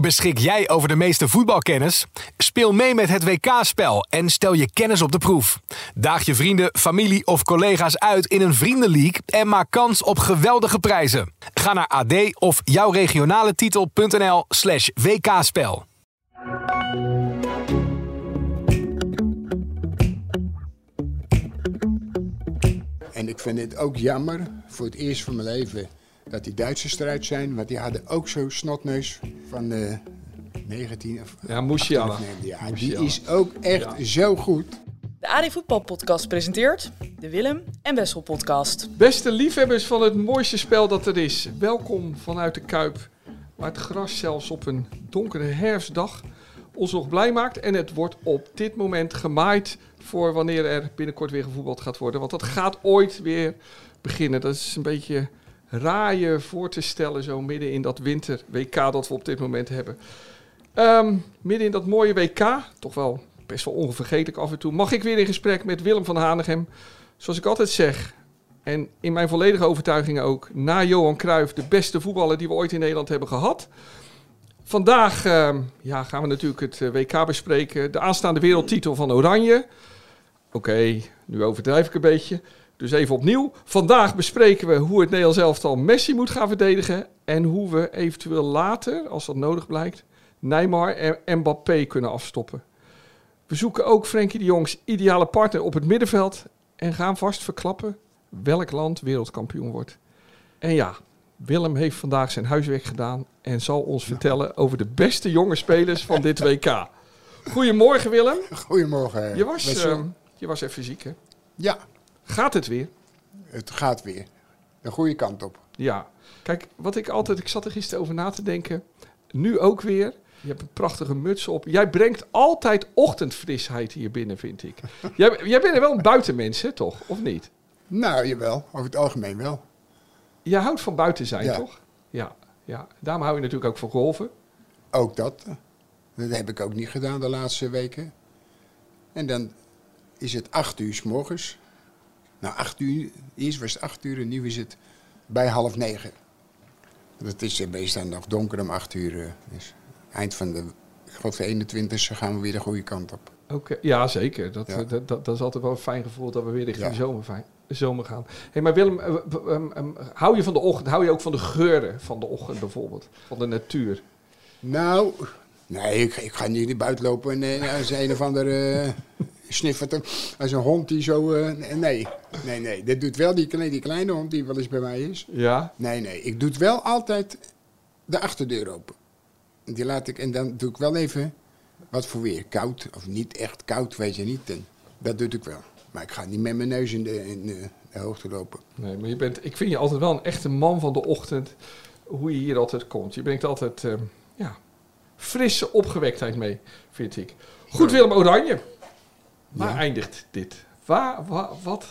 Beschik jij over de meeste voetbalkennis? Speel mee met het WK-spel en stel je kennis op de proef. Daag je vrienden, familie of collega's uit in een vriendenleague en maak kans op geweldige prijzen. Ga naar ad of jouw regionale titel.nl slash WK-spel. En ik vind het ook jammer, voor het eerst van mijn leven, dat die Duitsers eruit zijn. Want die hadden ook zo'n snotneus van de 19 of Ja, Musiala. 18 Ja, die is ook echt zo goed. De AD Voetbal Podcast presenteert de Willem en Wessel Podcast. Beste liefhebbers van het mooiste spel dat er is. Welkom vanuit de Kuip. Waar het gras zelfs op een donkere herfstdag ons nog blij maakt. En het wordt op dit moment gemaaid voor wanneer er binnenkort weer gevoetbald gaat worden. Want dat gaat ooit weer beginnen. Dat is een beetje raar je voor te stellen zo midden in dat winter WK dat we op dit moment hebben. Ehm, midden in dat mooie WK, toch wel best wel onvergetelijk af en toe, mag ik weer in gesprek met Willem van Hanegem. Zoals ik altijd zeg, en in mijn volledige overtuiging ook, na Johan Cruijff de beste voetballer die we ooit in Nederland hebben gehad. Vandaag ehm, ja, gaan we natuurlijk het eh, WK bespreken. De aanstaande wereldtitel van Oranje. Oké, nu overdrijf ik een beetje. Dus even opnieuw. Vandaag bespreken we hoe het Nederlands elftal Messi moet gaan verdedigen. En hoe we eventueel later, als dat nodig blijkt, Neymar en Mbappé kunnen afstoppen. We zoeken ook Frenkie de Jongs ideale partner op het middenveld. En gaan vast verklappen welk land wereldkampioen wordt. En ja, Willem heeft vandaag zijn huiswerk gedaan en zal ons vertellen over de beste jonge spelers van dit WK. Goedemorgen Willem. Goedemorgen. Je was, ehm, je was even ziek hè? Ja, Gaat het weer? het gaat weer. De goede kant op. Ja. Kijk, wat ik altijd, ik zat er gisteren over na te denken. Nu ook weer. Je hebt een prachtige muts op. Jij brengt altijd ochtendfrisheid hier binnen, vind ik. jij, jij bent wel een buitenmens, hè, toch? Of niet? Nou, jawel. Over het algemeen wel. Je houdt van buiten zijn, Ja. toch? Ja, ja. Daarom hou je natuurlijk ook van golven. Ook dat. Dat heb ik ook niet gedaan de laatste weken. En dan is het acht uur s morgens. Nou, acht uur. Eerst was het acht uur en nu is het bij half negen. Dat is eh, meestal nog donker om acht uur. eh, Dus eind van de, ik geloof de 21 e gaan we weer de goede kant op. Oké, ja, zeker. Dat, Ja. eh, Dat, dat, dat is altijd wel een fijn gevoel dat we weer richting Ja. zomer, fijn- zomer gaan. Hey, maar Willem, eh, hou je van de ochtend? Hou je ook van de geuren van de ochtend bijvoorbeeld? Van de natuur? Nou, nee, ik, ik ga niet buiten lopen en eh, als een of ander sniffert er- als een hond die zo... eh, nee, nee, nee. Dat doet wel die, kleine- die kleine hond die wel eens bij mij is. Ja? Nee, nee. Ik doe het wel altijd de achterdeur open. Die laat ik, en dan doe ik wel even wat voor weer. Koud of niet echt koud, weet je niet. En dat doe ik wel. Maar ik ga niet met mijn neus in de, in de, de hoogte lopen. Nee, maar je bent, ik vind je altijd wel een echte man van de ochtend. Hoe je hier altijd komt. Je brengt altijd ja, frisse opgewektheid mee, vind ik. Goed, Willem Oranje. Waar Ja. eindigt dit? Waar, wa- wat,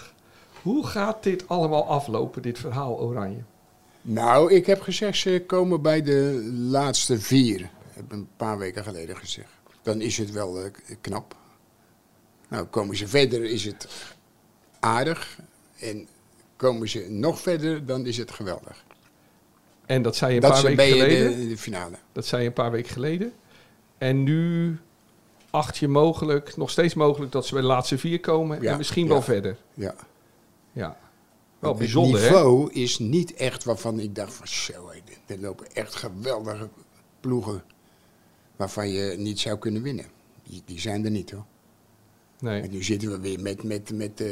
hoe gaat dit allemaal aflopen, dit verhaal Oranje? Nou, ik heb gezegd, ze komen bij de laatste vier. Heb ik een paar weken geleden gezegd. Dan is het wel eh, knap. Nou, komen ze verder, is het aardig. En komen ze nog verder, dan is het geweldig. En dat zei je een dat paar weken geleden. de, de finale. Dat zei je een paar weken geleden. En nu acht je mogelijk, nog steeds mogelijk, dat ze bij de laatste vier komen. Ja, en misschien ja. wel verder. Ja. Ja. Wel het bijzonder, hè? niveau is niet echt waarvan ik dacht van zo, er lopen echt geweldige ploegen waarvan je niet zou kunnen winnen. Die, die zijn er niet hoor. Nee. En nu zitten we weer met, met, met eh,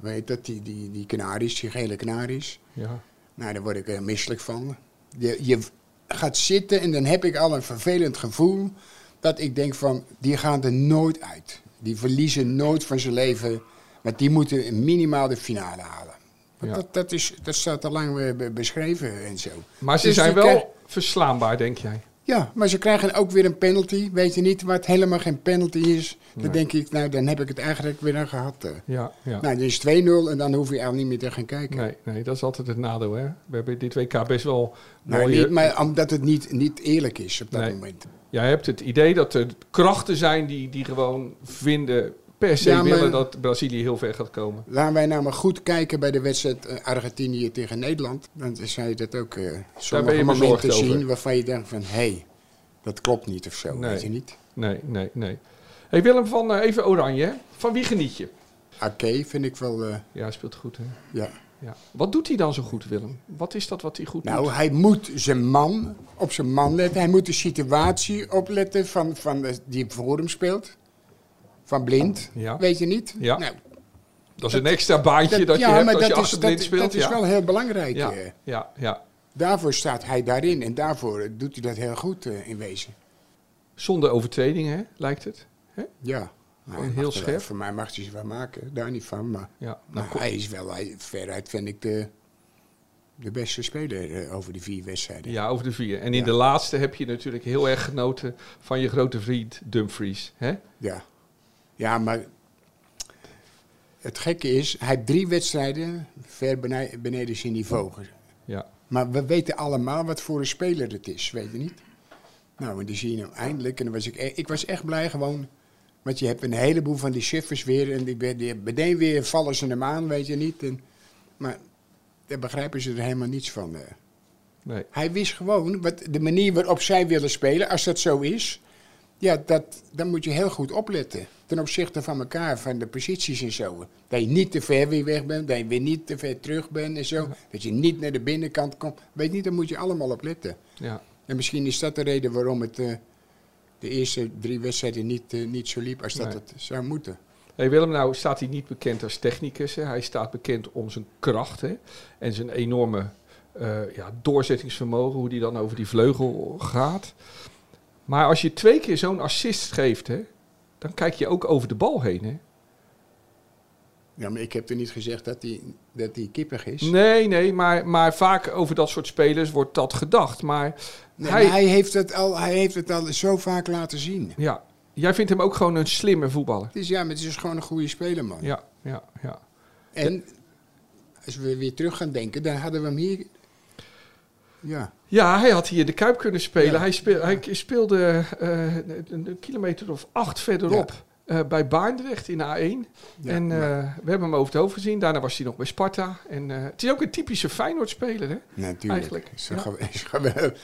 hoe heet dat, die, die, die kanaries, die gele kanaries. Ja. Nou, daar word ik er misselijk van. Je, je gaat zitten en dan heb ik al een vervelend gevoel dat ik denk van, die gaan er nooit uit. Die verliezen nooit van zijn leven, want die moeten minimaal de finale halen. Ja. dat, dat, is, dat staat al lang be- beschreven en zo. Maar ze Dus zijn wel verslaanbaar, denk jij? Ja, maar ze krijgen ook weer een penalty. Weet je niet wat helemaal geen penalty is? Dan Nee. denk ik, nou, dan heb ik het eigenlijk weer aan gehad. eh. Ja, ja. Nou, dan is 2-0 en dan hoef je eigenlijk niet meer te gaan kijken. Nee, nee, dat is altijd het nadeel, hè? We hebben dit WK best wel Nou, mooie... niet, maar omdat het niet, niet eerlijk is op dat Nee. moment. Jij hebt het idee dat er krachten zijn die, die gewoon vinden, per se Ja, maar- willen dat Brazilië heel ver gaat komen. Laten wij nou maar goed kijken bij de wedstrijd eh, Argentinië tegen Nederland. Dan zou je dat ook eh sommige momenten zien over. waarvan je denkt van... hé, hey, dat klopt niet of zo, Nee. weet je niet. Nee, nee, nee. Hey Willem van eh, even Oranje. hè? Van wie geniet je? Ake vind ik wel, Ja, hij speelt goed hè. ja. Ja. Wat doet hij dan zo goed, Willem? Wat is dat wat hij goed Nou, doet? hij moet zijn man, op zijn man letten. Hij moet de situatie opletten van, van de, die voor hem speelt. Van blind, Ja. weet je niet? Ja. Nou, Dat is een extra baantje dat, je ja, hebt maar als je dat is, dat, speelt. dat is wel heel belangrijk. ja, eh. ja, ja. Daarvoor staat hij daarin en daarvoor doet hij dat heel goed eh, in wezen. Zonder overtreding, hè, lijkt het. Hè? Ja. Hij heel mag er- scherp. Voor mij mag hij ze wel maken, daar niet van. Maar, Ja, nou, maar hij is wel, hij, veruit vind ik de, de beste speler eh, over die vier wedstrijden. ja, over de vier. En in Ja. de laatste heb je natuurlijk heel erg genoten van je grote vriend Dumfries. Hè? Ja. Ja, maar het gekke is, hij heeft drie wedstrijden ver beneden, zijn niveau. Ja. Maar we weten allemaal wat voor een speler het is, weet je niet? Nou, en die zie je nou eindelijk. En dan was ik, e- ik was echt blij gewoon. Want je hebt een heleboel van die chiffers weer. En die, die, meteen weer vallen ze hem aan, weet je niet. En, maar daar begrijpen ze er helemaal niets van. eh. Nee. Hij wist gewoon wat, de manier waarop zij willen spelen, als dat zo is, ja, dat, dan moet je heel goed opletten. Ten opzichte van elkaar, van de posities en zo. Dat je niet te ver weer weg bent, dat je weer niet te ver terug bent en zo. Dat je niet naar de binnenkant komt. Weet niet, daar moet je allemaal op letten. Ja. En misschien is dat de reden waarom het eh, de eerste drie wedstrijden niet, eh, niet zo liep als dat Nee. het zou moeten. Hey Willem, nou staat hij niet bekend als technicus. Hè. Hij staat bekend om zijn kracht hè. en zijn enorme eh, ja, doorzettingsvermogen, hoe hij dan over die vleugel gaat. Maar als je twee keer zo'n assist geeft, hè, dan kijk je ook over de bal heen. Hè. Ja, maar ik heb er niet gezegd dat hij dat die kippig is. Nee, nee, maar, maar vaak over dat soort spelers wordt dat gedacht. Maar Nee, hij, maar hij, heeft het al, hij heeft het al zo vaak laten zien. ja, jij vindt hem ook gewoon een slimme voetballer. Het is, ja, maar het is gewoon een goede speler, man. Ja, ja, ja. En als we weer terug gaan denken, dan hadden we hem hier. Ja, Ja, hij had hier de Kuip kunnen spelen. Ja. Hij, speel, hij speelde eh, een, een kilometer of acht verderop eh, bij Baarndrecht in A1. Ja, en eh, we hebben hem over het hoofd gezien. Daarna was hij nog bij Sparta. En eh, het is ook een typische Feyenoord-speler, hè? natuurlijk. Is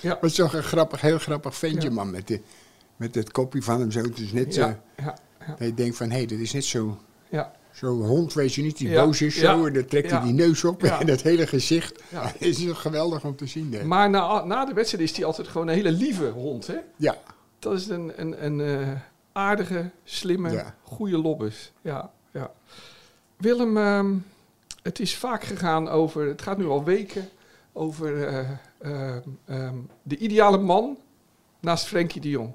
ja. Was toch een grappig, heel grappig ventje, man. Met, de, met het kopje van hem zo. Het is net zo. Ja, ja, ja, Dat je denkt van, hé, dat is net zo. ja, Zo'n hond, weet je niet, die Ja, boos is ja, zo. En dan trekt ja. hij die neus op Ja. en dat hele gezicht. ja. is geweldig om te zien. Maar na, na de wedstrijd is hij altijd gewoon een hele lieve hond, hè? Ja, Dat is een, een, een eh, aardige, slimme, Ja. goede lobbes. Ja, ja. Willem, ehm, het is vaak gegaan over, het gaat nu al weken, over eh, ehm, ehm, de ideale man naast Frenkie de Jong.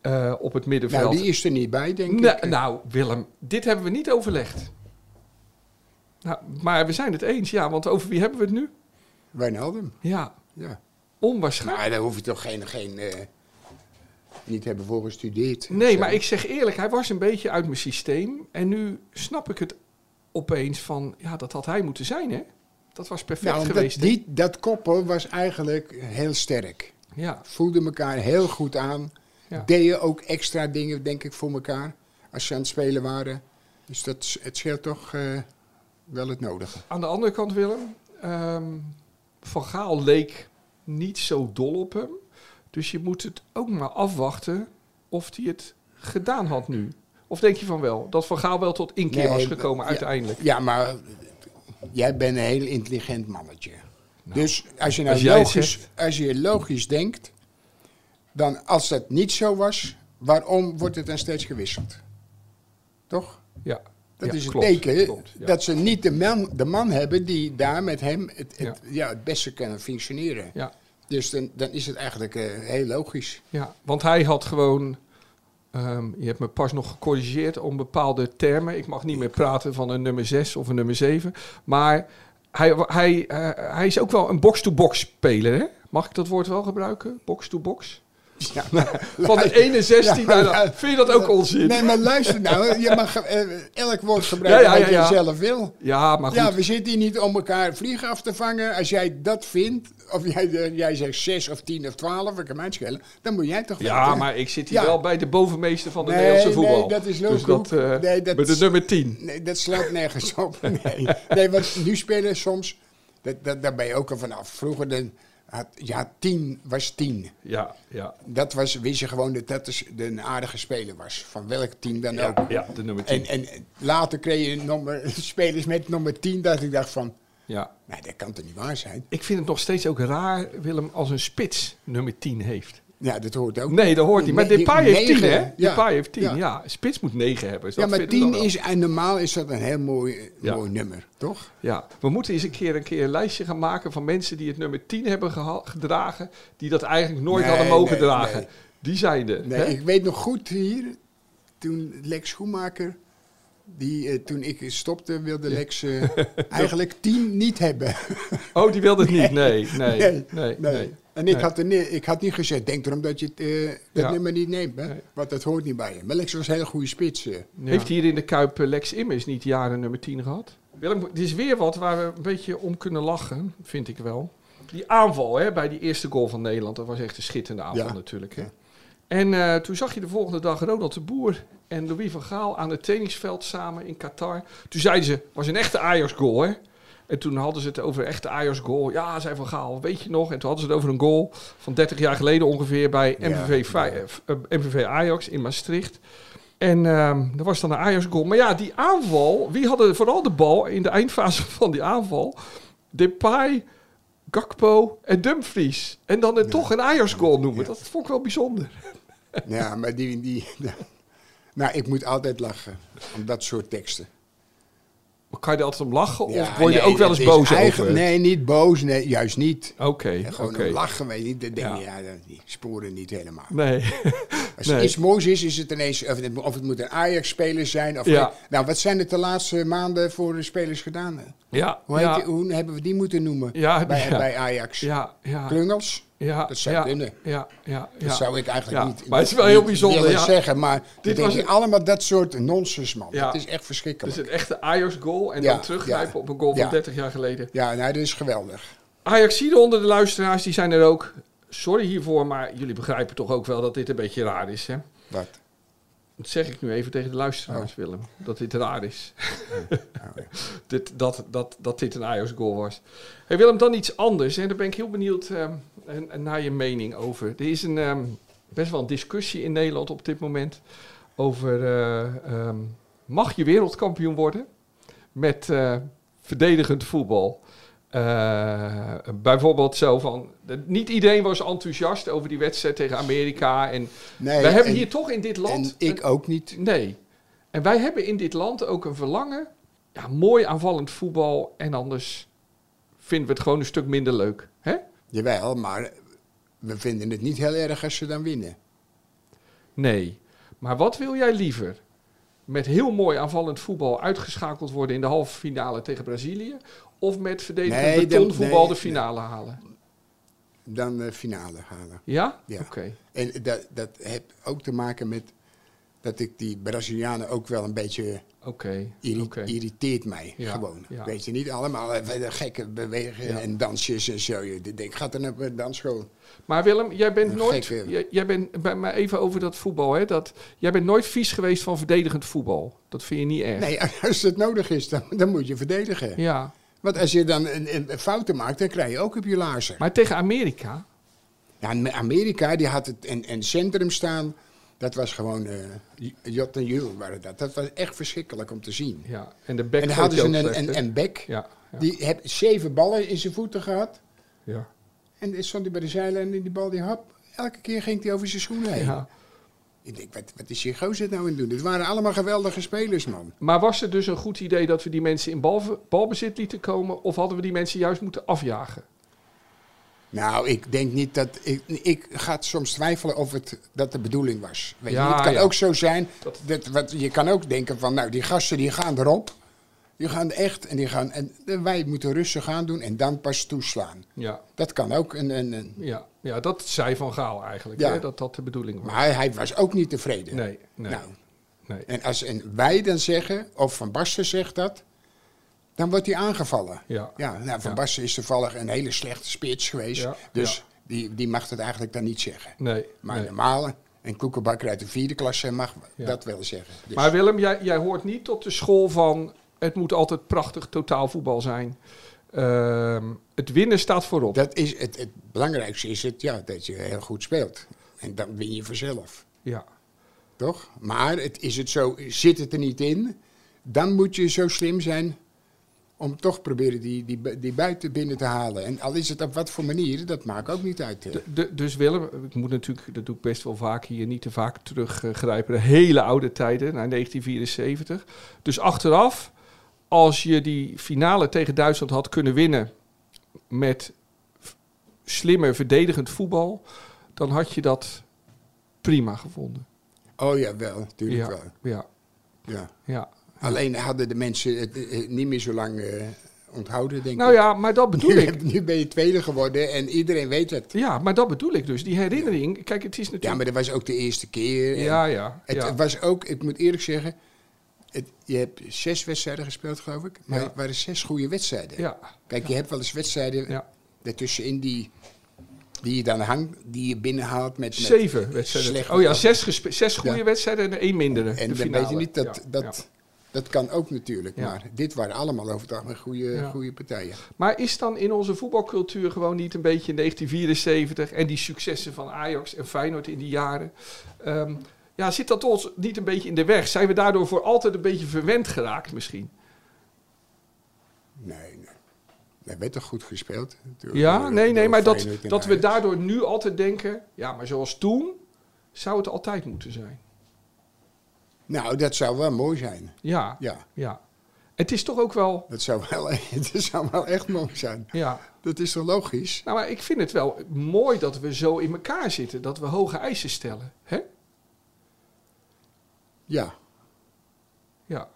Eh, op het middenveld. nou, die is er niet bij, denk Nou, ik. nou, Willem, dit hebben we niet overlegd. Nou, maar we zijn het eens, ja, want over wie hebben we het nu? Wijnaldum, Ja, ja. onwaarschijnlijk. Nou, daar hoef je toch geen... geen eh, niet hebben voor gestudeerd. Nee, maar ik zeg eerlijk, hij was een beetje uit mijn systeem. En nu snap ik het opeens van, ja, dat had hij moeten zijn, hè? Dat was perfect Nou, geweest. dat, die, dat koppel was eigenlijk heel sterk. Ja, Voelden elkaar heel goed aan. Ja. Deden ook extra dingen, denk ik, voor elkaar. Als ze aan het spelen waren. Dus dat, het scheelt toch eh, wel het nodige. aan de andere kant, Willem, ehm, Van Gaal leek niet zo dol op hem. Dus je moet het ook maar afwachten of hij het gedaan had nu. Of denk je van wel, dat Van Gaal wel tot inkeer Nee, was gekomen ja, uiteindelijk? Ja, maar jij bent een heel intelligent mannetje. dus als je nou als jij het logisch, zegt. als je logisch denkt, dan als dat niet zo was, waarom wordt het dan steeds gewisseld? Toch? Ja, Dat ja, is klopt, teken klopt, ja. dat ze niet de man, de man hebben die daar met hem het, het, Ja. het beste kunnen functioneren. Ja, Dus dan, dan is het eigenlijk eh, heel logisch. ja, want hij had gewoon... ehm, je hebt me pas nog gecorrigeerd om bepaalde termen. Ik mag niet meer praten van een nummer 6 of een nummer 7. Maar hij, hij, eh, hij is ook wel een box-to-box speler, hè? Mag ik dat woord wel gebruiken? Box-to-box? Ja, maar- Van de 61 Ja, naar de- Vind je dat ook onzin? Nee, maar luister nou. Je mag eh, elk woord gebruiken Ja, ja, wat ja, ja. je zelf wil. Ja, maar goed. Ja, we zitten hier niet om elkaar vliegen af te vangen. Als jij dat vindt, of jij, eh, jij zegt 6 of 10 of 12, ik kan mij schelen, dan moet jij toch Ja, weten. maar ik zit hier Ja. wel bij de bovenmeester van de Nee, Nederlandse voetbal. nee, dat is dus dat, eh, Nee, dat Met de is- nummer 10. Nee, dat slaat nergens op. Nee, nee want nu spelen soms, dat, dat, daar ben je ook al vanaf. Vroeger, de, had, ja, 10 was 10. Ja, ja. Dat was, wist je gewoon dat dat dus de een aardige speler was. Van welk team dan ook. Ja, de nummer 10. En, en later kreeg je nummer, spelers met nummer 10, dat ik dacht van, ja. nee, dat kan toch niet waar zijn? Ik vind het nog steeds ook raar, Willem, als een spits nummer 10 heeft. Ja, dat hoort ook. Nee, dat hoort niet. Maar Depay heeft 10, negen, hè? ja. Depay heeft 10, ja. Ja. Spits moet 9 hebben. Dus Ja, maar vind ik dan 10 wel. is, en normaal is dat een heel mooi, Ja. mooi nummer, toch? Ja, we moeten eens een keer, een keer een lijstje gaan maken van mensen die het nummer 10 hebben gedragen, die dat eigenlijk nooit Nee, hadden mogen nee, dragen. nee. Die zijn er. Nee, hè? ik weet nog goed hier, toen Lex Schoenmaker, die, eh, toen ik stopte, wilde Lex eh, eigenlijk 10 niet hebben. Oh, die wilde het niet. Nee, nee, nee, nee. nee. En ik, Nee. had ik had niet gezegd, denk erom dat je het, eh, dat Ja. nummer niet neemt, hè? Nee. want dat hoort niet bij je. Maar Lex was een hele goede spits. eh. Heeft hier in de Kuip eh, Lex Immers niet jaren nummer 10 gehad? Willem, dit is weer wat waar we een beetje om kunnen lachen, vind ik wel. Die aanval hè, bij die eerste goal van Nederland, dat was echt een schitterende aanval Ja. natuurlijk. Hè? En toen zag je de volgende dag Ronald de Boer en Louis van Gaal aan het trainingsveld samen in Qatar. Toen zeiden ze, was een echte Ajax-goal hè. En toen hadden ze het over een echte Ajax-goal. Ja, zei Van Gaal, weet je nog? En toen hadden ze het over een goal van 30 jaar geleden ongeveer bij Ja, MVV, ja. eh, MVV Ajax in Maastricht. En ehm dat was dan een Ajax-goal. Maar ja, die aanval, wie hadden vooral de bal in de eindfase van die aanval? Depay, Gakpo en Dumfries. En dan het toch een Ajax-goal noemen. Dat vond ik wel bijzonder. Ja, maar die, die, nou, ik moet altijd lachen om dat soort teksten. Kan je er altijd om lachen? Ja, of word je nee, ook wel eens boos over? Nee, niet boos, nee, juist niet. Oké, Gewoon oké. een lachen, weet je. Dan denk Ja. je, ja, dat- die sporen niet helemaal. Nee. Als Nee. iets moois is, is het ineens, of het, of het moet een Ajax-speler zijn. Of Ja. Nou, wat zijn er de laatste maanden voor de spelers gedaan? ja, Hoe, heet hoe hebben we die moeten noemen Ja, bij, bij Ajax? ja, ja, Klungels? Ja. Dat zou ja, kunnen. Ja, ja, ja. Dat zou ik eigenlijk Ja, niet, maar het is wel heel bijzonder, zeggen. Maar Dit was allemaal dat soort nonsens, man. Dat is echt verschrikkelijk. een echte Ajax-goal en dan teruggrijpen op een goal van Ja. 30 jaar geleden. Ja, nou, dat is geweldig. Ajaxide onder de luisteraars, die zijn er ook. Sorry hiervoor, maar jullie begrijpen toch ook wel dat dit een beetje raar is, hè? Wat? Dat zeg ik nu even tegen de luisteraars, Willem. Dat dit raar is. dit, dat, dat, dat dit een Ajax-goal was. Hey Willem, dan iets anders. En daar ben ik heel benieuwd ehm, naar je mening over. Er is een, ehm, best wel een discussie in Nederland op dit moment... over eh, ehm, mag je wereldkampioen worden met eh, verdedigend voetbal... Eh, bijvoorbeeld zo van... niet iedereen was enthousiast over die wedstrijd tegen Amerika. En Nee, we hebben en- hier toch in dit land... En ik ook niet. Nee. En wij hebben in dit land ook een verlangen. Ja, mooi aanvallend voetbal. En anders vinden we het gewoon een stuk minder leuk. Jawel, maar we vinden het niet heel erg als ze dan winnen. Nee. Maar wat wil jij liever? Met heel mooi aanvallend voetbal uitgeschakeld worden in de halve finale tegen Brazilië? Of met verdedigend Nee, betonvoetbal nee, de finale halen? Dan de finale halen. Ja? Ja. Oké. En dat, dat heeft ook te maken met dat ik die Brazilianen ook wel een beetje irri- Oké. irriteert mij. Ja, Gewoon. ja. Weet je, niet allemaal even gekke bewegingen Ja. en dansjes en zo. Je denkt, gaat er naar een dansschool? Maar Willem, jij bent Een nooit. Jij, jij bent bij mij even over dat voetbal. Hè, dat, jij bent nooit vies geweest van verdedigend voetbal. Dat vind je niet erg. Nee, als het nodig is, dan, dan moet je verdedigen. Ja. Want als je dan een, een fouten maakt, dan krijg je ook op je laarzen. Maar tegen Amerika. Ja, Amerika die had het in een centrum staan. Dat was gewoon eh Jot en Jul waren dat. Dat was echt verschrikkelijk om te zien. Ja. En de back en hadden je ze een, een, bek. Ja. Ja. Die heeft zeven ballen in zijn voeten gehad. ja. En dan stond hij bij de zijlijn en die bal die hap. Elke keer ging hij over zijn schoenen heen. ja. Ik denk, wat, wat is die gozer nou aan het doen? Het waren allemaal geweldige spelers, man. Maar was het dus een goed idee dat we die mensen in balve- balbezit lieten komen? Of hadden we die mensen juist moeten afjagen? Nou, ik denk niet dat... Ik, ik ga soms twijfelen of het, dat de bedoeling was. Weet Ja, je, het kan ja. ook zo zijn... Dat- wat, je kan ook denken van, nou, die gasten die gaan erop. Die gaan echt en die gaan... En wij moeten rustig gaan doen en dan pas toeslaan. Ja. Dat kan ook. En, en, en- Ja. ja, dat zei Van Gaal eigenlijk, Ja. hè, dat dat de bedoeling was. Maar hij was ook niet tevreden. nee, nee, Nou, nee. en als en wij dan zeggen, of Van Basten zegt dat, dan wordt hij aangevallen. Ja. Ja, nou, Van. Basten is toevallig een hele slechte spits geweest. Dus. Die, die mag het eigenlijk dan niet zeggen. nee, Maar nee. normaal, een koekenbakker uit de vierde klasse mag dat wel zeggen. Dus- Maar Willem, jij, jij hoort niet tot de school van het moet altijd prachtig totaalvoetbal zijn. Ehm, het winnen staat voorop. dat is het, het belangrijkste is het, ja, dat je heel goed speelt. En dan win je vanzelf. Ja, Toch? Maar het, is het zo, zit het er niet in, dan moet je zo slim zijn om toch proberen die, die, die buiten binnen te halen. En al is het op wat voor manier, dat maakt ook niet uit. De- de- dus Willem, ik moet natuurlijk, dat doe ik best wel vaak hier, niet te vaak teruggrijpen. De hele oude tijden, naar 1974. Dus achteraf, als je die finale tegen Duitsland had kunnen winnen met slimmer verdedigend voetbal, dan had je dat prima gevonden. Oh ja, wel, natuurlijk Ja, wel. ja, Ja. ja. Alleen hadden de mensen het eh, niet meer zo lang eh, onthouden, denk Nou ik. ja, maar dat bedoel Nu, ik. nu ben je tweede geworden en iedereen weet het. Ja, maar dat bedoel ik dus. Die herinnering, kijk, het is Ja, natuurlijk... maar dat was ook de eerste keer. Ja, ja. Het ja. was ook, ik moet eerlijk zeggen, het, je hebt zes wedstrijden gespeeld, geloof ik. Maar Ja. het waren zes goede wedstrijden. ja, Kijk, je hebt wel eens wedstrijden ja. daartussenin die, die je dan hangt, die je binnenhaalt met... met Zeven wedstrijden. Oh ja, zes, zes goede Ja. wedstrijden en één mindere. En dan weet je niet, dat, Ja, dat, ja. Dat kan ook natuurlijk. Ja. Maar dit waren allemaal over het algemeen goede, Ja. goede partijen. Maar is dan in onze voetbalcultuur gewoon niet een beetje in 1974 en die successen van Ajax en Feyenoord in die jaren... ehm, ja, zit dat ons niet een beetje in de weg? Zijn we daardoor voor altijd een beetje verwend geraakt misschien? Nee, nee. Er werd toch goed gespeeld? natuurlijk, Ja, door- nee, nee, maar dat, dat we daardoor nu altijd denken... Ja, maar zoals toen zou het altijd moeten zijn. Nou, dat zou wel mooi zijn. Ja, Ja, ja. Het is toch ook wel... dat zou wel, dat zou wel echt mooi zijn. Ja, Dat is toch logisch? Nou, maar ik vind het wel mooi dat we zo in elkaar zitten. Dat we hoge eisen stellen. Hè? Ja. Ja.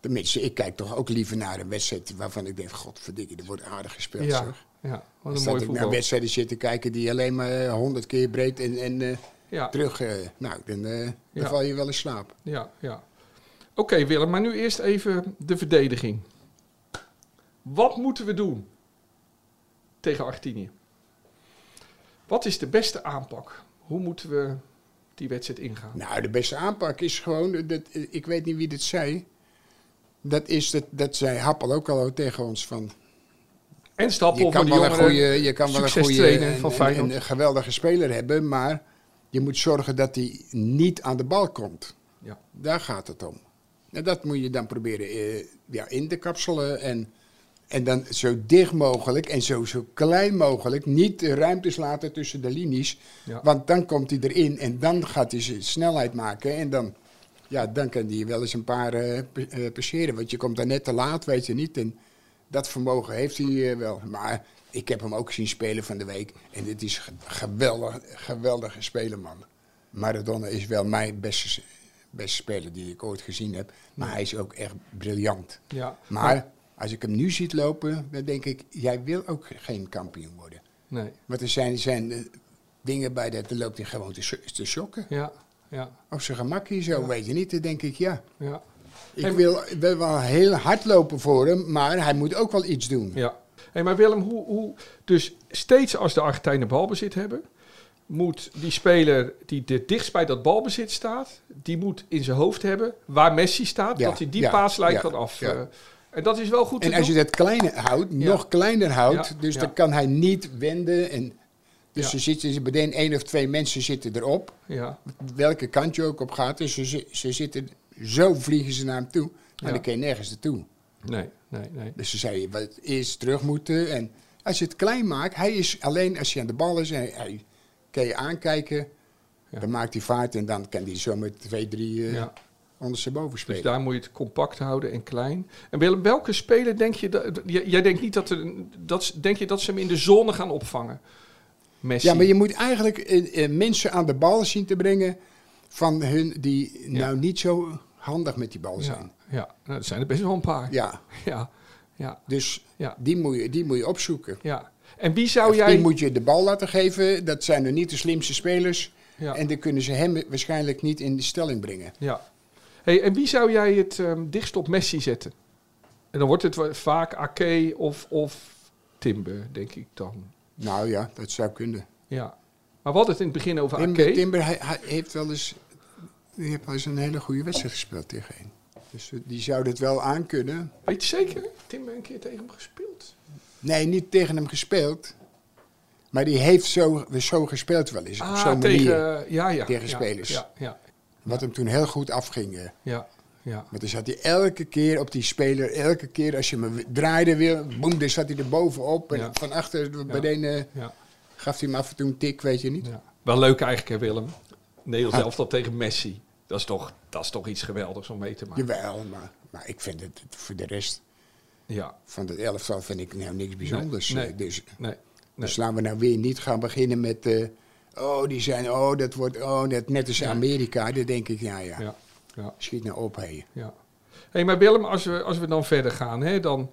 Tenminste, ik kijk toch ook liever naar een wedstrijd waarvan ik denk, godverdikke, er wordt aardig gespeeld. Ja. zeg. Ja, wat een mooi ik naar wedstrijden zitten kijken die alleen maar honderd keer breed en, en eh, Ja, terug. eh, nou, dan, eh, dan Ja. val je wel in slaap. ja, ja. Oké Willem, maar nu eerst even de verdediging. Wat moeten we doen tegen Argentinië? Wat is de beste aanpak? Hoe moeten we die wedstrijd ingaan? Nou, de beste aanpak is gewoon, dat, eh, ik weet niet wie dit zei. Dat is dat, dat zei Happel ook al tegen ons van. En Stappel Je kan wel een goede, je kan wel een goede van en een geweldige speler hebben, maar je moet zorgen dat hij niet aan de bal komt. Ja. Daar gaat het om. En dat moet je dan proberen eh, ja, in te kapselen en, en dan zo dicht mogelijk en zo, zo klein mogelijk. Niet ruimtes laten tussen de linies, Ja. want dan komt hij erin en dan gaat hij zijn snelheid maken en dan, ja, dan kan hij wel eens een paar eh, eh, passeren. Want je komt daar net te laat, weet je niet. En dat vermogen heeft hij wel. Maar ik heb hem ook zien spelen van de week. En dit is ge- geweldig, geweldige speler, man. Maradona is wel mijn beste, beste speler die ik ooit gezien heb. Maar hij is ook echt briljant. Ja. Maar als ik hem nu ziet lopen, dan denk ik, jij wil ook geen kampioen worden. Nee. Want er zijn, zijn eh, dingen bij dat dan loopt hij gewoon te, te schokken. Ja. Ja. Op zijn gemakkie zo, weet je niet. Dan denk ik, ja, Ja. ik wil, wil wel heel hard lopen voor hem, maar hij moet ook wel iets doen. Ja. Hey, maar Willem, hoe, hoe, dus steeds als de Argentijnen balbezit hebben, moet die speler die het dichtst bij dat balbezit staat, die moet in zijn hoofd hebben waar Messi staat, Ja, dat hij die ja, paaslijn ja, kan af. eh, en dat is wel goed En als je dat kleiner houdt, nog kleiner houdt, dus dan kan hij niet wenden. En dus er zitten meteen één of twee mensen zitten erop, Ja, welke kant je ook op gaat. Dus ze, ze zitten, zo vliegen ze naar hem toe, maar dan kun je nergens naartoe. Nee, nee, nee. Dus ze zei, wat eerst terug moeten. En als je het klein maakt, hij is alleen als hij aan de bal is, hij, hij kan je aankijken, Ja. dan maakt hij vaart en dan kan hij zo met twee, drie eh Ja. ondersteboven Dus spelen. daar moet je het compact houden en klein. En Willem, welke speler denk je dat... Jij, denkt niet dat, er, dat... Denk je dat ze hem in de zone gaan opvangen? Messi. Ja, maar je moet eigenlijk eh, eh, mensen aan de bal zien te brengen van hun die nou niet zo handig met die bal Ja, zijn. ja. Nou, dat zijn er best wel een paar. Ja, Ja, ja, dus ja. die moet je, die moet je opzoeken. ja. En wie zou Die jij... moet je de bal laten geven. Dat zijn er niet de slimste spelers. Ja. En dan kunnen ze hem waarschijnlijk niet in de stelling brengen. Ja. Hey, en wie zou jij het ehm, dichtst op Messi zetten? En dan wordt het vaak Ake of, of Timber, denk ik dan. Nou ja, dat zou kunnen. Ja. Maar we hadden het in het begin over Timber, Ake. Timber hij, hij heeft wel eens, die heeft eens een hele goede wedstrijd gespeeld tegen. Dus eh, die zou het wel aankunnen. Weet je zeker? Timber een keer tegen hem gespeeld. Nee, niet tegen hem gespeeld. Maar die heeft zo, zo gespeeld wel eens. op Ah, zo'n manier. tegen, ja, ja, tegen ja, spelers. Wat hem toen heel goed afging. eh. ja, ja. Want dan zat hij elke keer op die speler. Elke keer als je hem draaide wil, boem, dan zat hij er bovenop. En van achter bij de ene gaf hij hem af en toe een tik, weet je niet. Wel leuk eigenlijk, hè, Willem? Nederlands Ah. elftal tegen Messi. Dat is, toch, dat is toch iets geweldigs om mee te maken. Jawel, maar, maar ik vind het voor de rest Ja, van het elftal vind ik nou niks bijzonders. Nee, Eh, Dus, nee. nee. dus laten we nou weer niet gaan beginnen met... eh, oh, die zijn... Oh, dat wordt... Oh, net, net als Amerika. Dan denk ik, ja, ja. Ja, ja. Schiet nou op, hé. Ja. Hey, maar Willem, als we, als we dan verder gaan, hè, dan...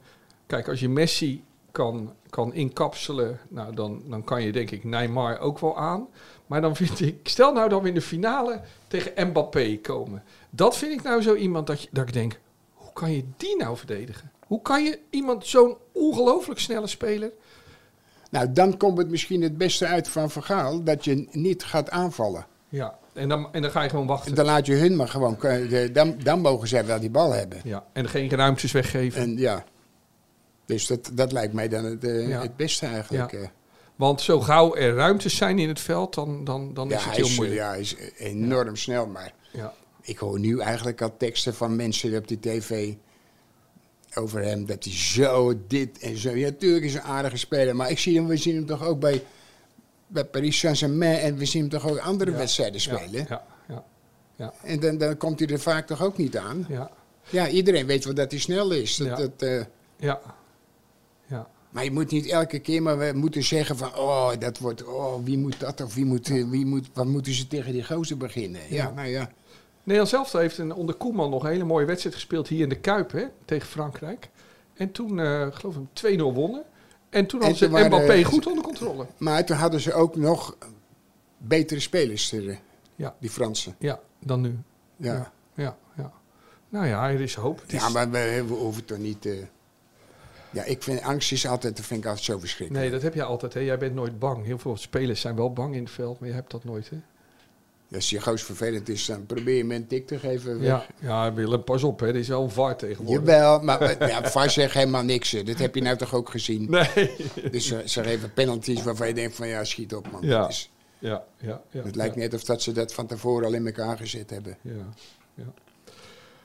Kijk, als je Messi kan, kan inkapselen, nou, dan, dan kan je denk ik Neymar ook wel aan. Maar dan vind ik... Stel nou dat we in de finale tegen Mbappé komen. Dat vind ik nou zo iemand dat, je, dat ik denk... Hoe kan je die nou verdedigen? Hoe kan je iemand, zo'n ongelooflijk snelle speler... Nou, dan komt het misschien het beste uit van Vergaal... dat je niet gaat aanvallen. Ja, en dan, en dan ga je gewoon wachten. Dan laat je hun maar gewoon... de- Dan, dan mogen zij wel die bal hebben. Ja, en geen ruimtes weggeven. En ja... Dus dat, dat lijkt mij dan het, eh, Ja. het beste eigenlijk. Ja. Eh. Want zo gauw er ruimtes zijn in het veld, dan, dan, dan Ja, is het hij heel is, moeilijk. ja, hij is enorm snel, maar... Ja. Ik hoor nu eigenlijk al teksten van mensen op de tv over hem. Dat hij zo dit en zo. Ja, natuurlijk is een aardige speler. Maar ik zie hem, we zien hem toch ook bij, bij Paris Saint-Germain. En we zien hem toch ook andere Ja. wedstrijden spelen. Ja, ja, ja, En dan, dan komt hij er vaak toch ook niet aan. ja, Ja, iedereen weet wel dat hij snel is. Dat, Ja. dat, eh, ja. Maar je moet niet elke keer maar we moeten zeggen van... Oh, dat wordt... Oh, wie moet dat of wie moet... eh, Wie moet wat moeten ze tegen die gozer beginnen? Ja, Ja. nou ja. Nederland zelf heeft een, onder Koeman nog een hele mooie wedstrijd gespeeld hier in de Kuip hè, tegen Frankrijk. En toen, eh geloof ik, 2-0 wonnen. En toen hadden ze toen waren- Mbappé goed onder controle. Maar toen hadden ze ook nog betere spelers, eh, Ja. die Fransen. Ja, dan nu. Ja. Ja, ja, ja. Nou ja, er is hoop. Het is- Ja, maar we, we hoeven toch niet. Ja, ik vind angst is altijd, dat vind ik altijd zo verschrikkelijk. Nee, dat heb je altijd. Hè. Jij bent nooit bang. Heel veel spelers zijn wel bang in het veld, maar je hebt dat nooit. Hè? Als je gauw vervelend is, dan probeer je hem een tik te geven. weg. Ja, ja, Willem, pas op. Hè. Er is wel een VAR tegenwoordig. Jawel, maar eh, ja, VAR zegt helemaal niks. eh. Dat heb je nou toch ook gezien. Nee. Dus ze, ze geven penalties waarvan je denkt van ja, schiet op man. Ja. Is- Ja, ja, ja. het lijkt net of dat ze dat van tevoren al in elkaar gezet hebben. Ja, ja.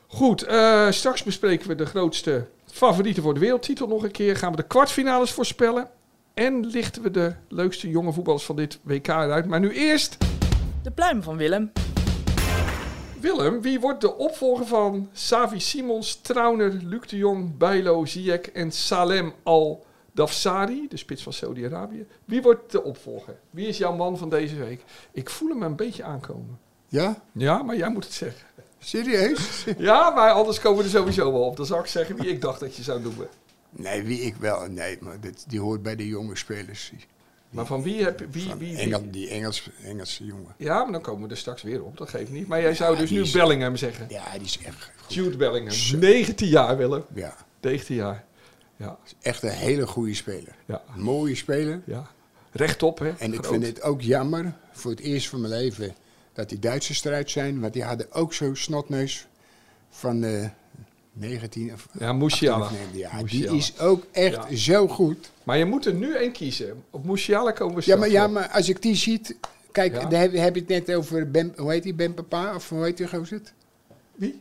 Goed, eh, straks bespreken we de grootste favorieten voor de wereldtitel nog een keer. Gaan we de kwartfinales voorspellen. En lichten we de leukste jonge voetballers van dit WK eruit. Maar nu eerst, De pluim van Willem. Willem, wie wordt de opvolger van Savi Simons, Trauner, Luc de Jong, Bijlo, Ziyech en Salem Al-Dafsari, de spits van Saudi-Arabië? Wie wordt de opvolger? Wie is jouw man van deze week? Ik voel hem een beetje aankomen. Ja? Ja, maar jij moet het zeggen. Serieus? Ja, maar anders komen we er sowieso wel op. Dan zal ik zeggen wie ik dacht dat je zou noemen. Nee, wie ik wel. Nee, maar dit, die hoort bij de jonge spelers. Die- Maar van wie heb je... Wie, wie, wie- Engel, die Engels, Engelse jongen. Ja, maar dan komen we er straks weer op. Dat geeft niet. Maar jij zou Ja, dus nu is- Bellingham zeggen. Ja, die is echt goed. Jude Bellingham. Zo. 19 jaar, Willem. Ja, 19 jaar. Ja, echt een hele goede speler. ja, Een mooie speler. ja. Rechtop, hè. En ik vind het ook jammer, voor het eerst van mijn leven, dat die Duitsers eruit zijn. Want die hadden ook zo'n snotneus van eh 19 of Ja, Musiala. 18 of 19. Ja, Musiala. die is ook echt Ja. zo goed. Maar je moet er nu één kiezen. Op Musiala komen we Ja maar, ja, maar als ik die ziet... Kijk, Ja. daar heb, heb je het net over, ben, hoe heet die, Ben Papa? Of hoe heet die gozer? Wie?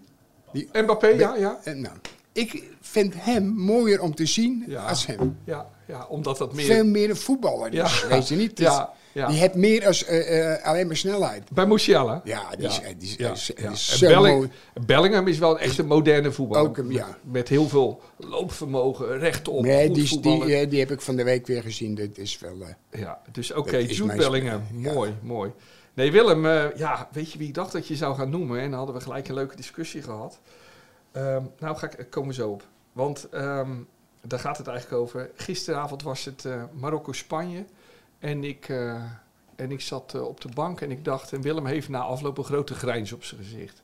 Die- Mbappé, ja, ja. Eh, nou, ik vind hem mooier om te zien als hem. Ja, ja omdat dat meer... Veel meer een voetballer is, Ja. weet je niet? Ja, ja. Die heeft meer als eh, eh, alleen maar snelheid. Bij Musiala? Ja, die is, die is, Ja, is, die is En zo Belling- mooi. Bellingham is wel een echte moderne voetballer. Ook. Met heel veel loopvermogen, rechtop, Nee, die, is- die, eh, heb ik van de week weer gezien. Dat is wel... eh, Ja, dus oké, is Jude Bellingham. Mooi, mooi. Nee, Willem, eh, ja, weet je wie ik dacht dat je zou gaan noemen? En dan hadden we gelijk een leuke discussie gehad. Ehm, nou, ga ik, komen we zo op. Want ehm, daar gaat het eigenlijk over. Gisteravond was het eh, Marokko-Spanje. En ik, eh, en ik zat eh, op de bank en ik dacht... En Willem heeft na afloop een grote grijns op zijn gezicht.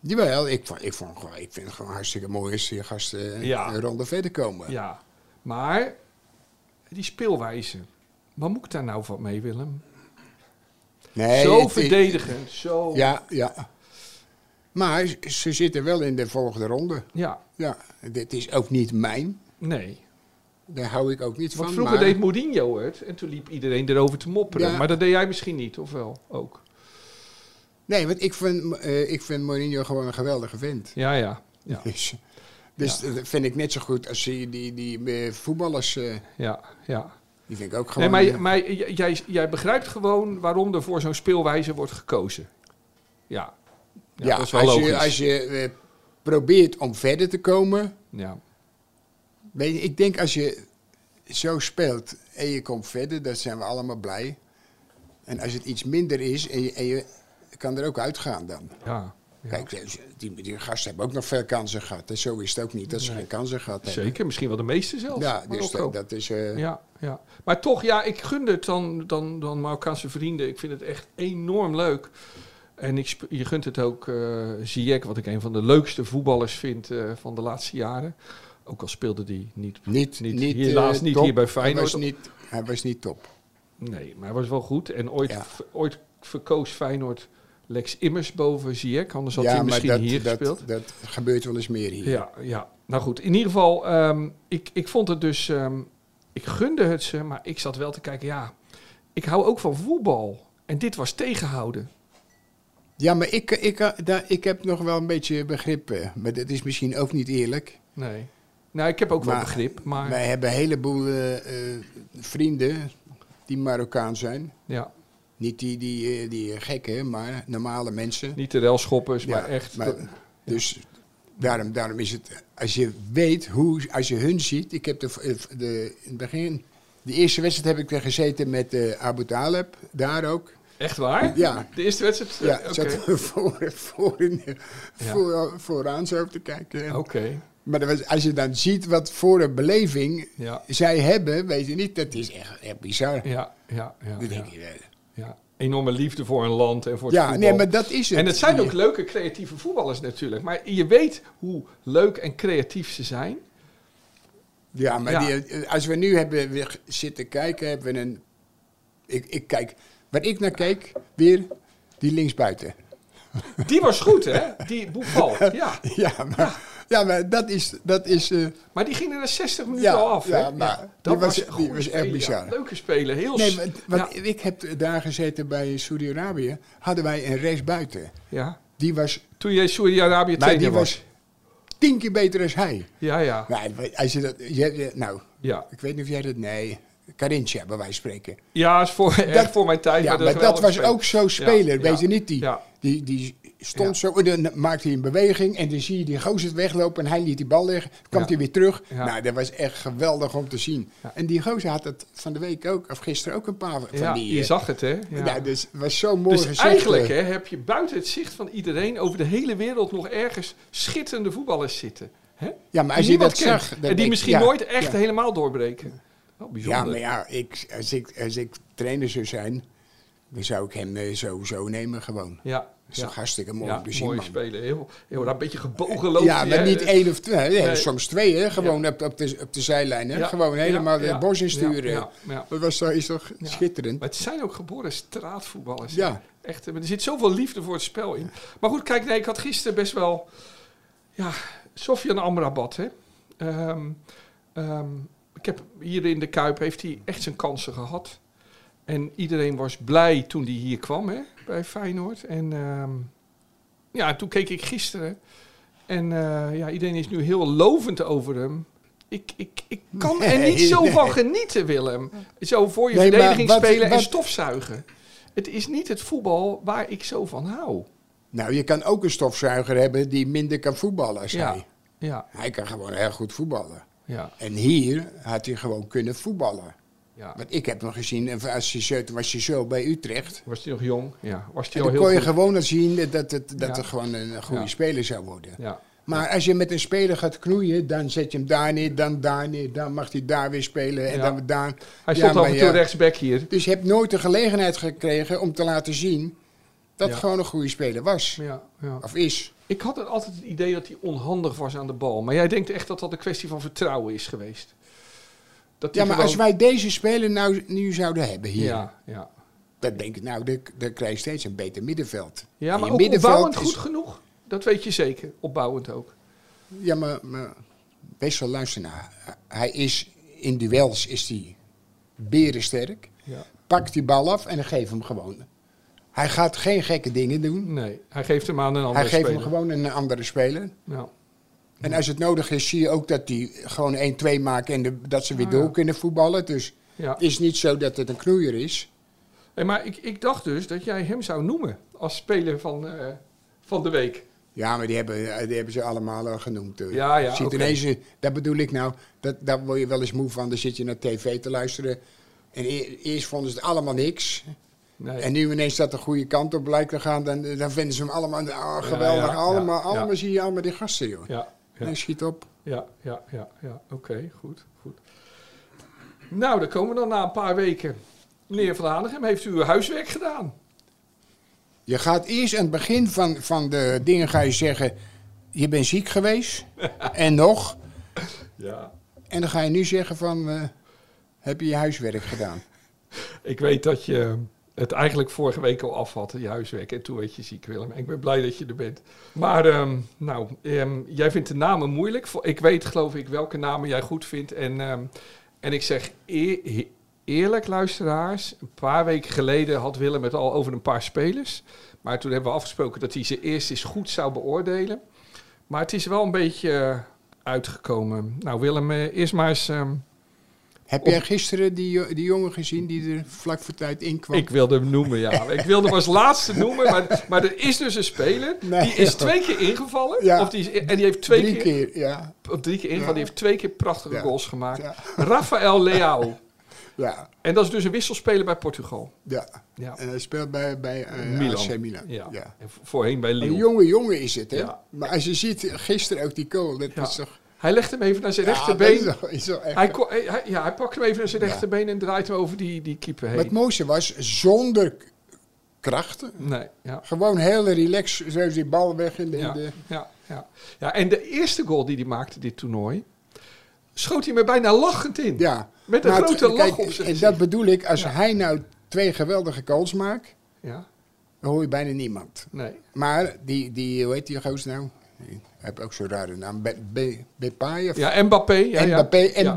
Jawel, ik, ik, vond, ik vind het gewoon hartstikke mooi als die gasten Ja. een ronde verder komen. Ja, maar die speelwijze. Wat moet ik daar nou van mee, Willem? Nee, zo het verdedigend, zo... Ja, ja. Maar ze- ze zitten wel in de volgende ronde. Ja, Ja, dit is ook niet mijn. nee. Daar hou ik ook niet Want van. vroeger maar- deed Mourinho het en toen liep iedereen erover te mopperen. Ja. Maar dat deed jij misschien niet, of wel? Ook. Nee, want ik vind, eh, ik vind Mourinho gewoon een geweldige vent. Ja, ja. Ja, Dus, dus Ja. dat vind ik net zo goed als die, die, die eh, voetballers. eh, ja, ja. die vind ik ook Nee, gewoon... maar, eh, maar j- jij, jij begrijpt gewoon waarom er voor zo'n speelwijze wordt gekozen. Ja, ja, ja, dat is wel als logisch. je, als je probeert om verder te komen... Ja, Weet je, ik denk als je zo speelt en je komt verder, dan zijn we allemaal blij. En als het iets minder is en je, en je kan er ook uitgaan dan. ja, ja. Kijk, die, die gasten hebben ook nog veel kansen gehad. En zo is het ook niet dat ze Nee. geen kansen gehad hebben. zeker. Misschien wel de meeste zelfs. Ja, dus dat, dat is... eh, Ja, ja. Maar toch, ja, ik gunde het dan, dan, dan Marokkaanse vrienden. Ik vind het echt enorm leuk. En ik, je gunt het ook uh, Ziyech, wat ik een van de leukste voetballers vind eh, van de laatste jaren. Ook al speelde die niet, Niet, niet, niet, helaas eh, niet top. hier bij Hij Feyenoord. was niet, hij was niet top. Nee, maar hij was wel goed. En ooit, Ja. ooit verkoos Feyenoord Lex Immers boven Ziyech. Anders had ja, hij misschien dat, hier dat, gespeeld. dat gebeurt wel eens meer hier. Ja, ja. Nou goed, in ieder geval, ehm, ik, ik vond het dus, ehm, ik gunde het ze, maar ik zat wel te kijken, ja, ik hou ook van voetbal. En dit was tegenhouden. Ja, maar ik, ik, daar, ik heb nog wel een beetje begrip. eh, Maar dat is misschien ook niet eerlijk. Nee. Nou, ik heb ook wel begrip, maar Wij hebben een heleboel eh, eh, vrienden die Marokkaan zijn. ja, Niet die, die, eh, die gekken, maar normale mensen. niet de relschoppers, Ja, maar echt. maar- Dus daarom, daarom is het, als je weet hoe, als je hun ziet. Ik heb de, de, in het begin, de eerste wedstrijd heb ik er gezeten met eh, Abu Taleb, daar ook. echt waar? Ja. De eerste wedstrijd? Ja, Oké. zat voor, voor, voor, vooraan zo te kijken. Oké, Maar dat was, als je dan ziet wat voor een beleving ja. zij hebben, weet je niet, dat is echt, echt bizar. Ja, ja, ja. Ja, denk je, eh, ja. Enorme liefde voor een land en voor het ja, voetbal. nee, maar dat is het. En het zijn ook leuke creatieve voetballers natuurlijk. Maar je weet hoe leuk en creatief ze zijn. Ja, maar Ja. Die, eh, als we nu hebben weer zitten kijken, hebben we een... Ik, ik kijk, waar ik naar keek, weer die linksbuiten. Die was goed, hè? Die Boefal. Ja. Ja, maar, ja. Maar dat is... Dat is eh, Maar die ging er na 60 minuten Ja, al af. ja, hè? maar dat was- die was echt ja. bizar. Leuke spelen, heel nee, want, ja. ik heb daar gezeten bij Saudi-Arabië. Hadden wij een rechtsbuiten. ja. Die was Toen jij Saudi-Arabië trainer die was. was tien keer beter dan hij. Ja, ja. Nou, als je dat... Je, nou, Ja, ik weet niet of jij dat... Nee, Carinthia, bij wijze van spreken. ja is voor, echt voor mijn tijd. Ja, maar dat was ook zo speler, Ja, weet ja, je niet? Die, ja. die, die stond Ja. zo, en dan maakte hij een beweging en dan zie je die gozer weglopen en hij liet die bal liggen. Dan kwam Ja. hij weer terug. Ja. Nou, dat was echt geweldig om te zien. En die gozer had het van de week ook, of gisteren ook een paar van Ja, die... je eh, zag het, hè? ja. Ja. dus het was zo mooi Dus eigenlijk eh. hè, heb je buiten het zicht van iedereen over de hele wereld nog ergens schitterende voetballers zitten. Hè? Ja, maar als je dat kent. zag... en die misschien nooit echt helemaal doorbreken. Wel Ja, maar ja, ik, als, ik, als ik trainer zou zijn, dan zou ik hem eh, sowieso nemen gewoon. Ja, Dat is ja. toch hartstikke mooi om te zien, mooie man. spelen. Heel, heel, een beetje gebogen loopt Ja, maar niet één of twee, nee, Nee. soms twee, hè? gewoon op, op, de, op de zijlijn. Hè? Gewoon helemaal ja, bos insturen. Dat was, is toch schitterend? Maar het zijn ook geboren straatvoetballers. Ja. Echt, eh, er zit zoveel liefde voor het spel in. Maar goed, kijk, nee, ik had gisteren best wel... Ja, Sofian Amrabat, hè. Ehm, ehm, ik heb hier in de Kuip heeft hij echt zijn kansen gehad. En iedereen was blij toen hij hier kwam, hè, bij Feyenoord. En ehm, ja, toen keek ik gisteren. En eh, ja, iedereen is nu heel lovend over hem. Ik, ik, ik kan er niet zo nee. van genieten, Willem. Zo voor je Nee, verdediging wat- spelen en stofzuigen. Het is niet het voetbal waar ik zo van hou. Nou, je kan ook een stofzuiger hebben die minder kan voetballen als Ja. hij. Ja, Hij kan gewoon heel goed voetballen. ja, En hier had hij gewoon kunnen voetballen. Ja. Want ik heb nog gezien, en als je zo, was je zo bij Utrecht. Was hij nog jong? Ja, was hij al dan heel kon je goed? gewoon al zien dat het, dat Ja. het gewoon een goede Ja. speler zou worden. Ja, Maar als je met een speler gaat knoeien, dan zet je hem daar neer, dan daar neer, dan mag hij daar weer spelen en Ja. dan daar. Hij stond af en toe rechtsback hier. Dus je hebt nooit de gelegenheid gekregen om te laten zien dat het gewoon een goede speler was. Ja, ja. Of is. Ik had altijd het idee dat hij onhandig was aan de bal. Maar jij denkt echt dat dat een kwestie van vertrouwen is geweest. Dat Ja, maar gewoon- als wij deze speler nou nu zouden hebben hier, Ja, ja. dan denk ik, nou, dan, dan krijg je steeds een beter middenveld. ja maar ook middenveld opbouwend is- goed genoeg. Dat weet je zeker. Opbouwend ook. Ja, maar, maar best wel luister naar. Hij is in duels is hij berensterk. Ja. Pakt die bal af en dan geeft hem gewoon. Hij gaat geen gekke dingen doen. Nee, hij geeft hem aan een andere Hij geeft speler. hem gewoon een andere speler. Ja. En als het nodig is, zie je ook dat die gewoon 1-2 maken en de- dat ze weer Ah, ja. door kunnen voetballen. Dus Ja. het is niet zo dat het een knoeier is. Hey, maar ik, ik dacht dus dat jij hem zou noemen als speler van, eh, van de week. Ja, maar die hebben, die hebben ze allemaal al genoemd. eh. Ja, ja, Ziet ineens, eh, dat bedoel ik nou. Dat, daar word je wel eens moe van. Dan zit je naar tv te luisteren. En e- eerst vonden ze het allemaal niks. Nee. En nu ineens dat de goede kant op blijkt te gaan. Dan, dan vinden ze hem allemaal ah, geweldig. ja, allemaal ja, allemaal zie je allemaal die gasten, joh. ja, Nee, schiet op. ja, ja, ja, ja. Oké, goed, goed. Nou, dan komen we dan na een paar weken. Meneer Van Hanegem, heeft u uw huiswerk gedaan? Je gaat eerst aan het begin van, van de dingen ga je zeggen... Je bent ziek geweest. en nog. Ja. En dan ga je nu zeggen van... eh, heb je je huiswerk gedaan? Ik weet dat je het eigenlijk vorige week al af had, je huiswerk. En toen werd je ziek, Willem. Ik ben blij dat je er bent. Maar, ehm, nou, ehm, jij vindt de namen moeilijk. Ik weet, geloof ik, welke namen jij goed vindt. En, ehm, en ik zeg eerlijk, luisteraars. Een paar weken geleden had Willem het al over een paar spelers. Maar toen hebben we afgesproken dat hij ze eerst eens goed zou beoordelen. Maar het is wel een beetje eh, uitgekomen. Nou, Willem, eh, eerst maar eens... Heb jij gisteren die, jo- die jongen gezien die er vlak voor tijd in kwam? Ik wilde hem noemen, ja. Ik wilde hem als laatste noemen, maar, maar er is dus een speler. Nee, die is twee keer ingevallen. Ja. Of die is, en die heeft twee Drie keer, keer, ja. Of drie keer ingevallen. Ja. Die heeft twee keer prachtige goals gemaakt. Rafael Leao. Ja, En dat is dus een wisselspeler bij Portugal. ja. Ja. En hij speelt bij, bij eh, Milan. AC Milan. Ja. Ja. En v- voorheen bij Een Lille. jonge jongen is het, hè? Ja. Maar als je ziet, gisteren ook die goal, dat is toch... Hij legt hem even naar zijn Ja, rechterbeen. is toch, is toch echt... hij, ja, hij pakt hem even naar zijn Ja. rechterbeen en draait hem over die, die keeper heen. mooiste was, zonder krachten, Nee, ja. gewoon heel relaxed, zo die bal weg in de... in Ja, de ja, ja. ja, en de eerste goal die hij maakte dit toernooi, schoot hij me bijna lachend in. ja. Met een grote lach kijk, op zijn En dat bedoel ik, als hij nou twee geweldige goals maakt, Ja, dan hoor je bijna niemand. nee. Maar die, die hoe heet die goos nou? Die heb ook zo'n rare naam. Be, Be, Bepay of Ja, Mbappé. Ja, ja. Mbappé. Ja.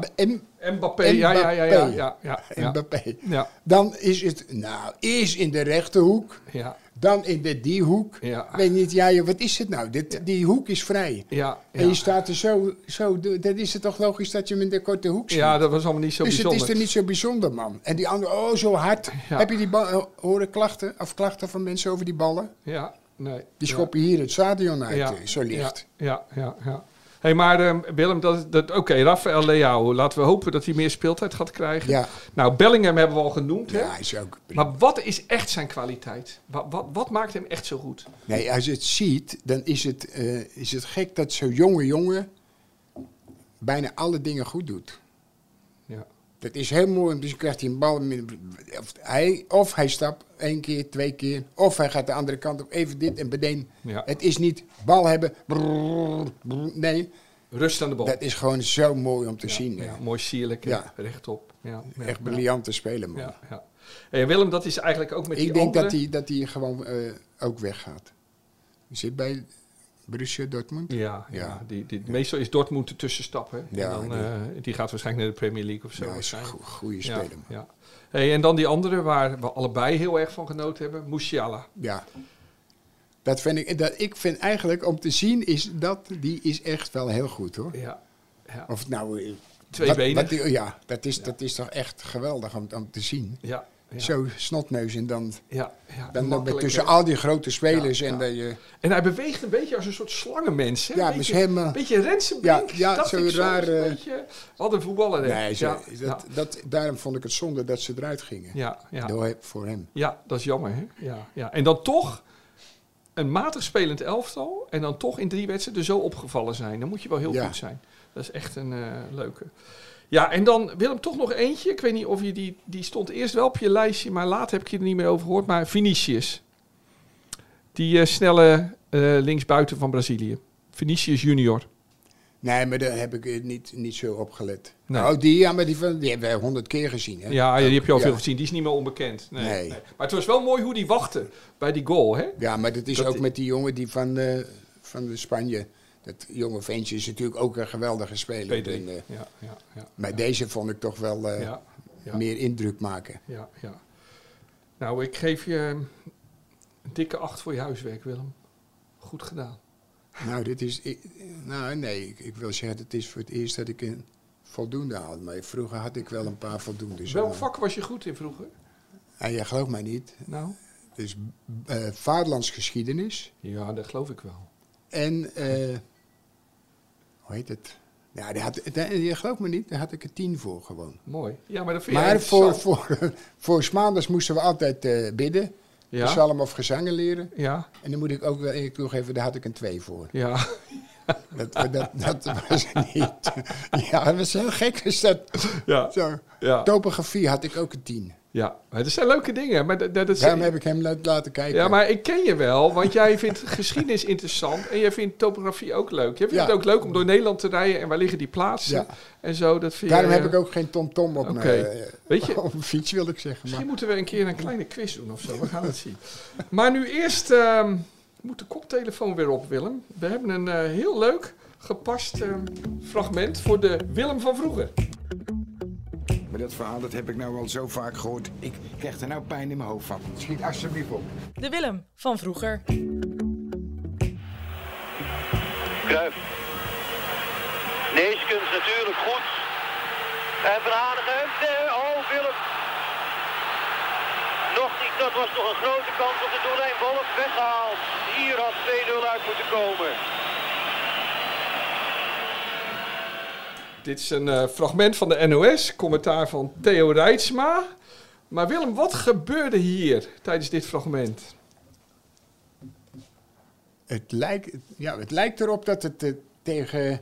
Mbappé, ja, ja, ja, ja, ja. Mbappé. Ja, Dan is het, nou, eerst in de rechterhoek, ja, dan in de die hoek. ja. Weet niet, ja, wat is het nou? Dit, Die hoek is vrij. Ja, En je staat er zo, zo, dan is het toch logisch dat je hem in de korte hoek ziet. ja, dat was allemaal niet zo dus het bijzonder. is er niet zo bijzonder, man. En die andere, oh, zo hard. Heb je die eh, horen klachten, of klachten van mensen over die ballen? Ja, nee. Die schoppen hier het stadion uit, Ja, eh, zo licht. Ja, ja, ja. ja. hey, maar ehm, Willem, dat, dat, oké, Rafael Leao. Laten we hopen dat hij meer speeltijd gaat krijgen. Ja, Nou, Bellingham hebben we al genoemd, hè? ja, is ook... Maar wat is echt zijn kwaliteit? Wat, wat, wat maakt hem echt zo goed? Nee, als je het ziet, dan is het, eh, is het gek dat zo'n jonge jongen bijna alle dingen goed doet. Ja. Dat is heel mooi, dus krijgt hij een bal. Of hij, of hij stapt één keer, twee keer. Of hij gaat de andere kant op, even dit en beneden. Ja. Het is niet bal hebben. brrr, brrr, nee, Rust aan de bal. dat is gewoon zo mooi om te Ja, zien. ja, mooi sierlijk, Ja. rechtop. Ja, Echt ja. briljant te spelen, man. Ja. Hey, Willem, dat is eigenlijk ook met die Ik denk andere... dat hij dat hij gewoon eh, ook weggaat. Je zit bij Borussia Dortmund. Ja, ja. Ja. Die, die, meestal is Dortmund de tussenstap. Hè? Ja, en dan, die- eh, die gaat waarschijnlijk naar de Premier League of zo. Ja, is een go- goede speler. ja. Hey, en dan die andere waar we allebei heel erg van genoten hebben. Musiala. Ja. Dat vind ik, dat ik vind eigenlijk om te zien is dat, die is echt wel heel goed hoor. Ja, ja. Of nou, eh, Twee wat- benen. wat ja, dat is, dat is toch echt geweldig om, om te zien. ja, ja, Zo snotneus en dan, ja, ja. dan, dan Makkelijk, tussen al die grote spelers en dat je, En hij beweegt een beetje als een soort slangenmens. Hè? Ja, beetje, maar is helemaal- beetje Rensenbrink. Ja, ja, dacht zo raar, Een eh, beetje, wat een voetballer. nee, zo, dat, dat, daarom vond ik het zonde dat ze eruit gingen. ja. Door, voor hem. Ja, dat is jammer. Hè? Ja, ja. En dan toch een matig spelend elftal en dan toch in drie wedstrijden zo opgevallen zijn. Dan moet je wel heel goed zijn. Dat is echt een eh, leuke. Ja, en dan Willem toch nog eentje. Ik weet niet of je die, die stond eerst wel op je lijstje, maar later heb ik je er niet meer over gehoord. Maar Vinicius. Die eh, snelle eh, linksbuiten van Brazilië. Vinicius junior. Nee, maar daar heb ik eh, niet, niet zo op gelet. Nee. Nou, die, ja, maar die, van, die hebben we honderd keer gezien. Hè? Ja, die heb je al Ja. veel gezien. Die is niet meer onbekend. Nee, Nee. nee. Maar het was wel mooi hoe die wachtte bij die goal, hè? Ja, maar dat is Dat ook met die jongen die van, eh, van de Spanje. Dat jonge ventje is natuurlijk ook een geweldige speler. En, eh, Ja, ja, ja. maar deze vond ik toch wel eh, meer indruk maken. Ja, ja. Nou, ik geef je een dikke acht voor je huiswerk, Willem. Goed gedaan. Nou, dit is. ik- nou, nee, ik, ik wil zeggen, het is voor het eerst dat ik een voldoende had. Maar vroeger had ik wel een paar voldoendes. Welk vak was je goed in vroeger? En jij gelooft mij niet. Nou? Het is eh vaderlandsgeschiedenis. Ja, dat geloof ik wel. En, hoe heet het? Ja, daar had, daar, je gelooft me niet, daar had ik er tien voor gewoon. Mooi. Ja, maar dat vind Maar voor, voor, voor maandags moesten we altijd eh, bidden. Ja? Psalm of gezangen leren. Ja, En dan moet ik ook wel eerlijk toegeven, daar had ik een twee voor. ja. Dat, dat, dat was niet... Ja, dat was heel gek. Is dat, Ja, zo. ja. Topografie had ik ook een tien. Ja. Maar dat zijn leuke dingen. Maar dat, dat is, Daarom heb ik hem la- laten kijken. ja, maar ik ken je wel, want jij vindt geschiedenis interessant en jij vindt topografie ook leuk. Jij vindt Ja. het ook leuk om door Nederland te rijden en waar liggen die plaatsen Ja. en zo. Dat vind Daarom je, heb ik ook geen tomtom op, Oké. mijn, eh, Weet je- op fiets, wil ik zeggen. Misschien Maar, moeten we een keer een kleine quiz doen of zo. We gaan het zien. Maar nu eerst ehm, moet de koptelefoon weer op, Willem. We hebben een eh, heel leuk gepast ehm, fragment voor de Willem van vroeger. Maar dat verhaal dat heb ik nou al zo vaak gehoord. Ik krijg er nou pijn in mijn hoofd van. schiet alsjeblieft op. De Willem van vroeger. Kruif. Neeskens natuurlijk goed. En Van Hanegem. Oh, Willem. Nog niet, dat was nog een grote kans op de doellijn. Wolf weggehaald. Hier had 2-0 uit moeten komen. Dit is een eh, fragment van de NOS, commentaar van Theo Rijtsma. Maar Willem, wat gebeurde hier tijdens dit fragment? Het lijkt, ja, het lijkt erop dat het eh, tegen...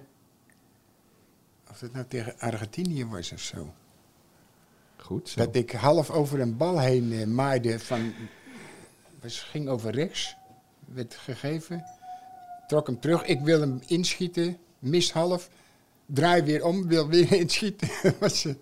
Of het nou tegen Argentinië was of zo. Goed zo. Dat ik half over een bal heen eh, maaide van... Het ging over rechts. Werd gegeven. Trok hem terug. Ik wil hem inschieten. Mis half. Draai weer om. Wil weer inschieten. Eh,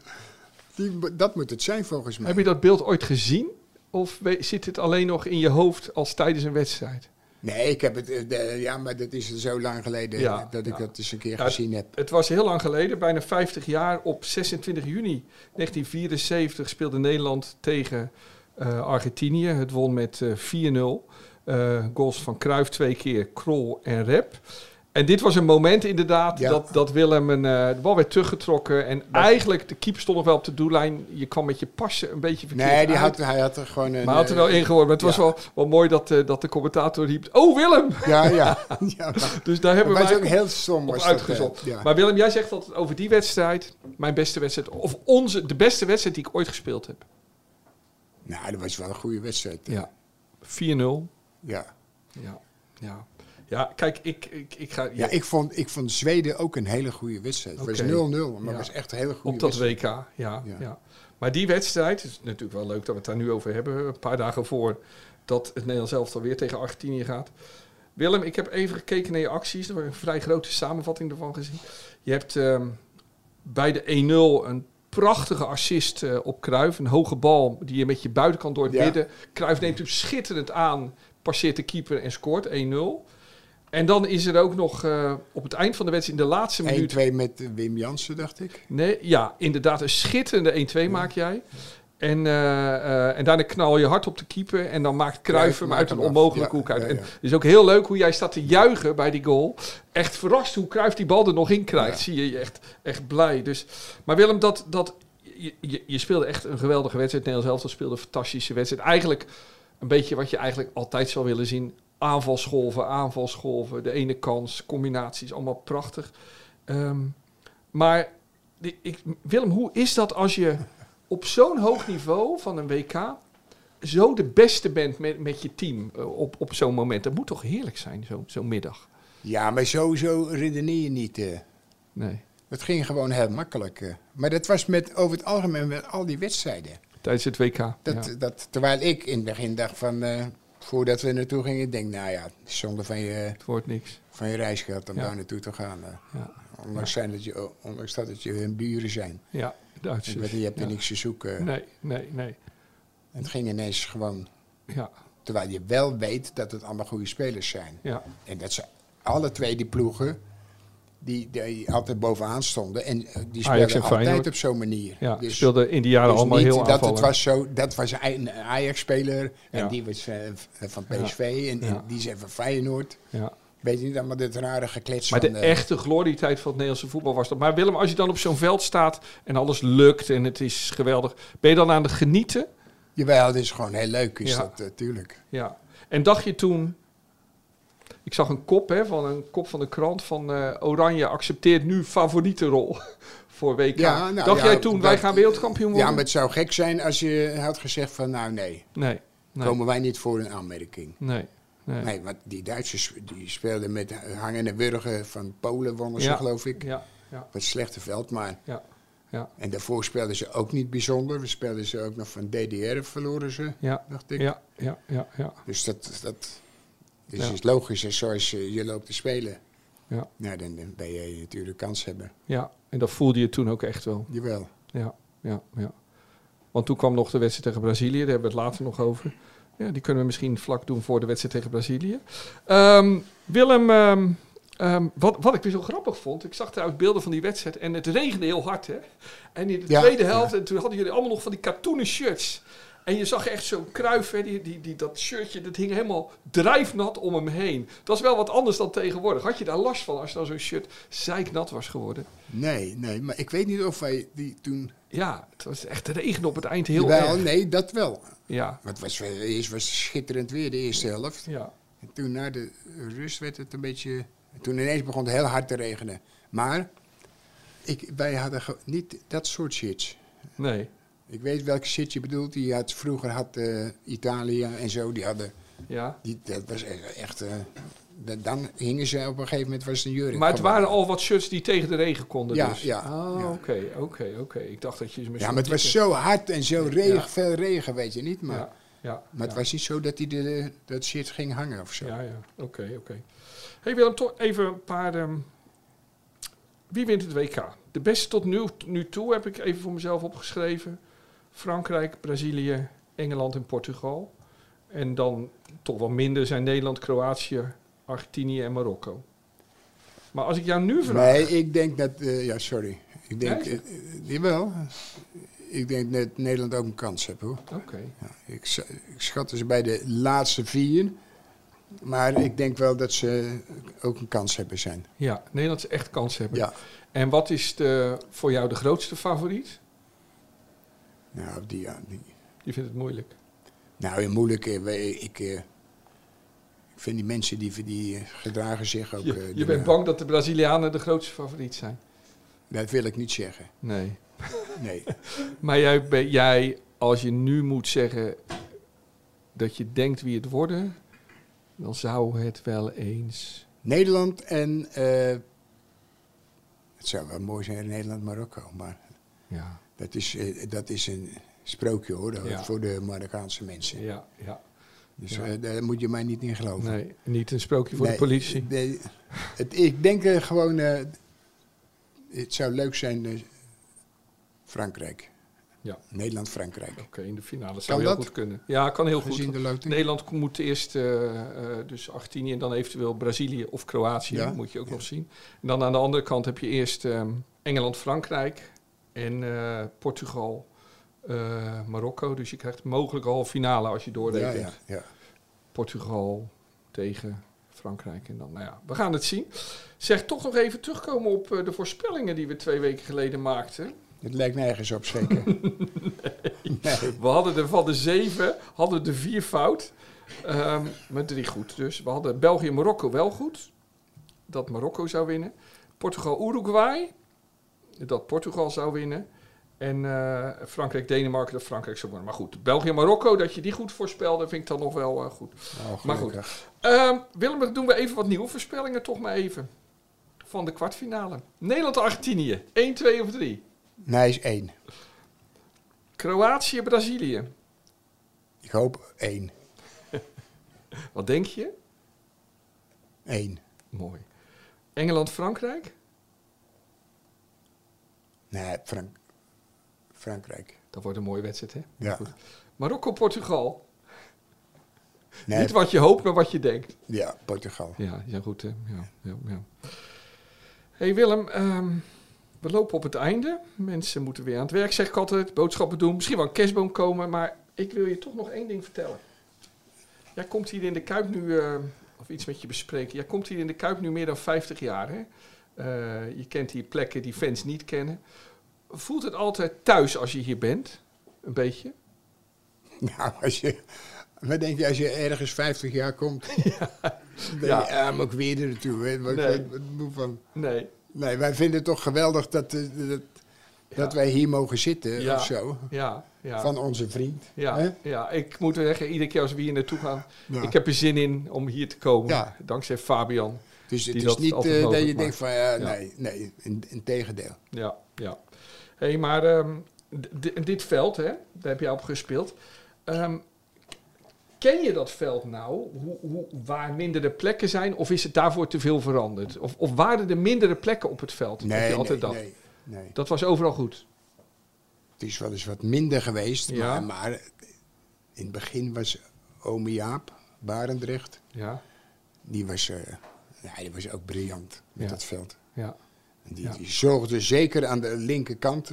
die, dat moet het zijn volgens mij. Heb je dat beeld ooit gezien? Of zit het alleen nog in je hoofd als tijdens een wedstrijd? Nee, ik heb het... eh, de- ja, maar dat is zo lang geleden Ja, dat ik ja. dat eens een keer Ja, gezien heb. Het was heel lang geleden, bijna 50 jaar. Op 26 juni 1974 speelde Nederland tegen eh, Argentinië. Het won met eh 4-0. Eh, goals van Cruijff twee keer, Krol en Rep. En dit was een moment inderdaad Ja. dat, dat Willem een, eh, de bal werd teruggetrokken. En eigenlijk, de keeper stond nog wel op de doellijn. Je kwam met je pasje een beetje verkeerd Nee, die uit. had, hij had er gewoon een... maar hij had er wel eh, in gehoord. Maar het was wel, wel mooi dat, eh, dat de commentator riep... Oh, Willem! Ja, ja. ja maar, Dus daar hebben het wij ook heel eh, uitgezocht. ja. Maar Willem, jij zegt altijd over die wedstrijd, mijn beste wedstrijd, of onze, de beste wedstrijd die ik ooit gespeeld heb. Nou, dat was wel een goede wedstrijd. Ja. 4-0. Ja. Ja. Ja. Ja, kijk, ik, ik, ik ga... Ja, ik vond, ik vond Zweden ook een hele goede wedstrijd. Het was 0-0, Oké. maar Ja. het was echt een hele goede op dat wedstrijd. WK, ja, ja. Maar die wedstrijd, het is natuurlijk wel leuk dat we het daar nu over hebben, een paar dagen voor dat het Nederlands elftal weer tegen Argentinië gaat. Willem, ik heb even gekeken naar je acties, er was een vrij grote samenvatting ervan gezien. Je hebt ehm, bij de 1-0 een prachtige assist eh, op Kruif, een hoge bal die je met je buitenkant door het Ja. midden. Kruif neemt hem schitterend aan, passeert de keeper en scoort 1-0. En dan is er ook nog eh, op het eind van de wedstrijd, in de laatste minuut, 1-2 met eh, Wim Jansen, dacht ik. Nee, ja, inderdaad. Een schitterende 1-2 maak jij. En, eh, en daarna knal je hard op de keeper. En dan maakt Cruijff hem uit een onmogelijke hoek uit. ja, En ja. het is ook heel leuk hoe jij staat te juichen bij die goal. Echt verrast hoe Cruijff die bal er nog in krijgt. Zie je je echt, echt blij. Dus, maar Willem, dat, dat, je, je, je speelde echt een geweldige wedstrijd. Nederlands elftal speelde een fantastische wedstrijd. Eigenlijk een beetje wat je eigenlijk altijd zou willen zien. Aanvalsgolven, aanvalsgolven. De ene kans, combinaties. Allemaal prachtig. Ehm, maar ik, Willem, hoe is dat als je op zo'n hoog niveau van een WK zo de beste bent met, met je team eh, op, op zo'n moment. Dat moet toch heerlijk zijn, zo- zo'n middag? Ja, maar sowieso redeneer je niet. eh. Nee. Het ging gewoon heel makkelijk. eh. Maar dat was met, over het algemeen met al die wedstrijden. Tijdens het WK. Dat, ja. dat, terwijl ik in het begin dacht van, voordat we naartoe gingen, denk nou ja, zonde van je, Het wordt niks. van je reisgeld om Ja. daar naartoe te gaan. eh. Ja, Ondanks, zijn dat je, ondanks dat het je hun buren zijn. ja Duitsers. je hebt er niks te zoeken. Nee, nee, nee. Het ging ineens gewoon, Ja, terwijl je wel weet dat het allemaal goede spelers zijn. ja, En dat ze alle twee die ploegen, die, die altijd bovenaan stonden. En eh, die speelden en altijd op zo'n manier. ja. Dus- speelde in die jaren dus allemaal niet heel dat het was zo, dat was een Ajax-speler en Ja. die was eh, van Ja. PSV en, die zijn van Feyenoord. Ja. Weet je niet allemaal dit rare geklets Maar van... de eh, echte glorietijd van het Nederlandse voetbal was dat. Maar Willem, als je dan op zo'n veld staat en alles lukt en het is geweldig, ben je dan aan het genieten? Jawel, het is gewoon heel leuk, is Ja. dat natuurlijk. Ja. En dacht je toen... Ik zag een kop, hè, van een kop van de krant van eh, Oranje accepteert nu favoriete rol voor WK. Ja, nou dacht ja, jij toen, wij gaan wereldkampioen worden? Ja, maar het zou gek zijn als je had gezegd van, nou nee, Nee, nee, komen wij niet voor een aanmerking. nee. nee. Nee, want die Duitsers die speelden met hangende wurgen van Polen, wonnen ze geloof ik. Ja, ja, Wat slechte veld, maar... ja, ja, En daarvoor speelden ze ook niet bijzonder. We speelden ze ook nog van DDR, verloren ze, ja, dacht ik. ja, ja, ja, ja. Dus dat, dat dus Ja. is logisch, hè, zoals je, je loopt te spelen. Ja. Nou, dan, dan ben je natuurlijk kans hebben. ja. En dat voelde je toen ook echt wel. Jawel. Ja, ja, ja. Want toen kwam nog de wedstrijd tegen Brazilië, daar hebben we het later nog over. Ja, die kunnen we misschien vlak doen voor de wedstrijd tegen Brazilië. Ehm, Willem, ehm, ehm, wat, wat ik weer zo grappig vond, ik zag trouwens beelden van die wedstrijd en het regende heel hard, hè. En in de Ja, tweede helft, en toen hadden jullie allemaal nog van die katoenen shirts. En je zag echt zo'n kruif, hè, die, die, die, dat shirtje, dat hing helemaal drijfnat om hem heen. Dat is wel wat anders dan tegenwoordig. Had je daar last van als dan zo'n shirt zeiknat was geworden? Nee, nee, maar ik weet niet of wij die toen... Ja, het was echt regen op het eind heel erg. nee, dat wel. Ja, Want het was, wel- eerst was schitterend weer, de eerste helft. ja, En toen na de rust werd het een beetje... Toen ineens begon het heel hard te regenen. Maar ik, wij hadden niet dat soort shirts. nee, Ik weet welke shit je bedoelt. Die had, vroeger had eh, Italië en zo, die hadden... ja. Die, dat was e- echt... eh, da- dan hingen ze op een gegeven moment, was het een jurk. Maar het waren al wat shirts die tegen de regen konden Ja, dus. ja, ja. oké, oké, oké. Ik dacht dat je ze Ja, maar het was zo hard en zo regen, Ja. veel regen, weet je niet. Maar, Ja, ja. maar het was niet zo dat hij de, dat shit ging hangen of zo. Ja, ja, oké, oké. hey Willem, toch even een paar... ehm, wie wint het WK? De beste tot nu, nu toe heb ik even voor mezelf opgeschreven. Frankrijk, Brazilië, Engeland en Portugal. En dan toch wel minder zijn Nederland, Kroatië, Argentinië en Marokko. Maar als ik jou nu vraag... Nee, ik denk dat... eh, ja, sorry. Ik denk... Nee? eh, eh, jawel. Ik denk dat Nederland ook een kans heeft, hoor. Oké, Ja, ik, ik schat ze bij de laatste vier. Maar ik denk wel dat ze ook een kans hebben zijn. ja, Nederland is echt kans hebben. Ja. En wat is de, voor jou de grootste favoriet? Nou, die, ja, die, Je vindt het moeilijk. nou moeilijk. eh, wij- Ik, eh, ik vind die mensen die, die eh, gedragen zich ook... Je, eh, je bent bang dat de Brazilianen de grootste favoriet zijn. Dat wil ik niet zeggen. Nee. Nee. Maar jij, ben- jij, als je nu moet zeggen dat je denkt wie het worden, dan zou het wel eens. Nederland en... eh, het zou wel mooi zijn, Nederland-Marokko. Maar Ja, dat is, eh, dat is een sprookje hoor, Ja. voor de Marokkaanse mensen. ja, ja. Dus Ja. eh, daar moet je mij niet in geloven. Nee, niet een sprookje voor Nee, de politie. nee, het, ik denk eh, gewoon, het zou leuk zijn, Frankrijk. Ja. Nederland-Frankrijk. Oké, in de finale Kan zou heel dat? goed kunnen. Ja, kan heel Gezien goed. Nederland moet eerst dus Argentinië en dan eventueel Brazilië of Kroatië. Ja. Moet je ook nog zien. En dan aan de andere kant heb je eerst ehm, Engeland, Frankrijk en eh, Portugal, eh, Marokko. Dus je krijgt mogelijk halve finale als je ja, doorrekent. ja, ja. Portugal tegen Frankrijk. En dan, nou ja, we gaan het zien. Zeg toch nog even terugkomen op eh, de voorspellingen die we twee weken geleden maakten. Het lijkt nergens op, zeker. nee. We hadden er van de zeven, hadden de vier fout. Ehm met drie goed. Dus we hadden België-Marokko wel goed. Dat Marokko zou winnen. Portugal-Uruguay. Dat Portugal zou winnen. En eh, Frankrijk, Denemarken, dat Frankrijk zou worden. Maar goed, België, Marokko, dat je die goed voorspelde, vind ik dan nog wel eh, goed. Oh, Maar goed. Ehm, Willem, dan doen we even wat nieuwe voorspellingen, toch maar even. Van de kwartfinale. Nederland-Argentinië. 1, 2 of 3. Nee, is één. Kroatië-Brazilië. Ik hoop één. Wat denk je? Eén. Mooi. Engeland-Frankrijk. Nee, Frank Frankrijk. Dat wordt een mooie wedstrijd, hè? Ja. Goed. Marokko-Portugal. Nee, Niet wat je hoopt, maar wat je denkt. ja, Portugal. Ja, ja goed. Hè? Ja, ja, ja. hey Willem, ehm, we lopen op het einde. Mensen moeten weer aan het werk, zeg ik altijd. Boodschappen doen, misschien wel een kerstboom komen. Maar ik wil je toch nog één ding vertellen. Jij komt hier in de Kuip nu, eh, of iets met je bespreken. Jij komt hier in de Kuip nu meer dan 50 jaar. Hè? Eh, je kent hier plekken die fans niet kennen. Voelt het altijd thuis als je hier bent? Een beetje? Nou, als je... Wat denk je als je ergens 50 jaar komt? Ja. Ja, maar ook weer er naartoe. hè. Nee. van... Nee. Nee, wij vinden het toch geweldig dat, eh, dat, dat wij hier mogen zitten Ja. of zo. Ja, ja. Van onze vriend. Ja, Hè? ja, ik moet zeggen, iedere keer als we hier naartoe gaan, ik heb er zin in om hier te komen. Dankzij Fabian. Dus het is dat niet eh, dat je denkt van, ja, nee, nee, in, in tegendeel. Ja, ja. Hé, hey, maar ehm, dit veld, hè, daar heb jij op gespeeld. Ehm, ken je dat veld nou? Hoe, hoe, waar mindere plekken zijn? Of is het daarvoor te veel veranderd? Of, of waren er mindere plekken op het veld? Dat Nee, je nee, altijd dacht. nee, nee. Dat was overal goed. Het is wel eens wat minder geweest, Ja. maar, maar in het begin was ome Jaap, Barendrecht, Ja, die was, eh, ja, die was ook briljant met Ja. dat veld. ja. En die, die zorgde zeker aan de linkerkant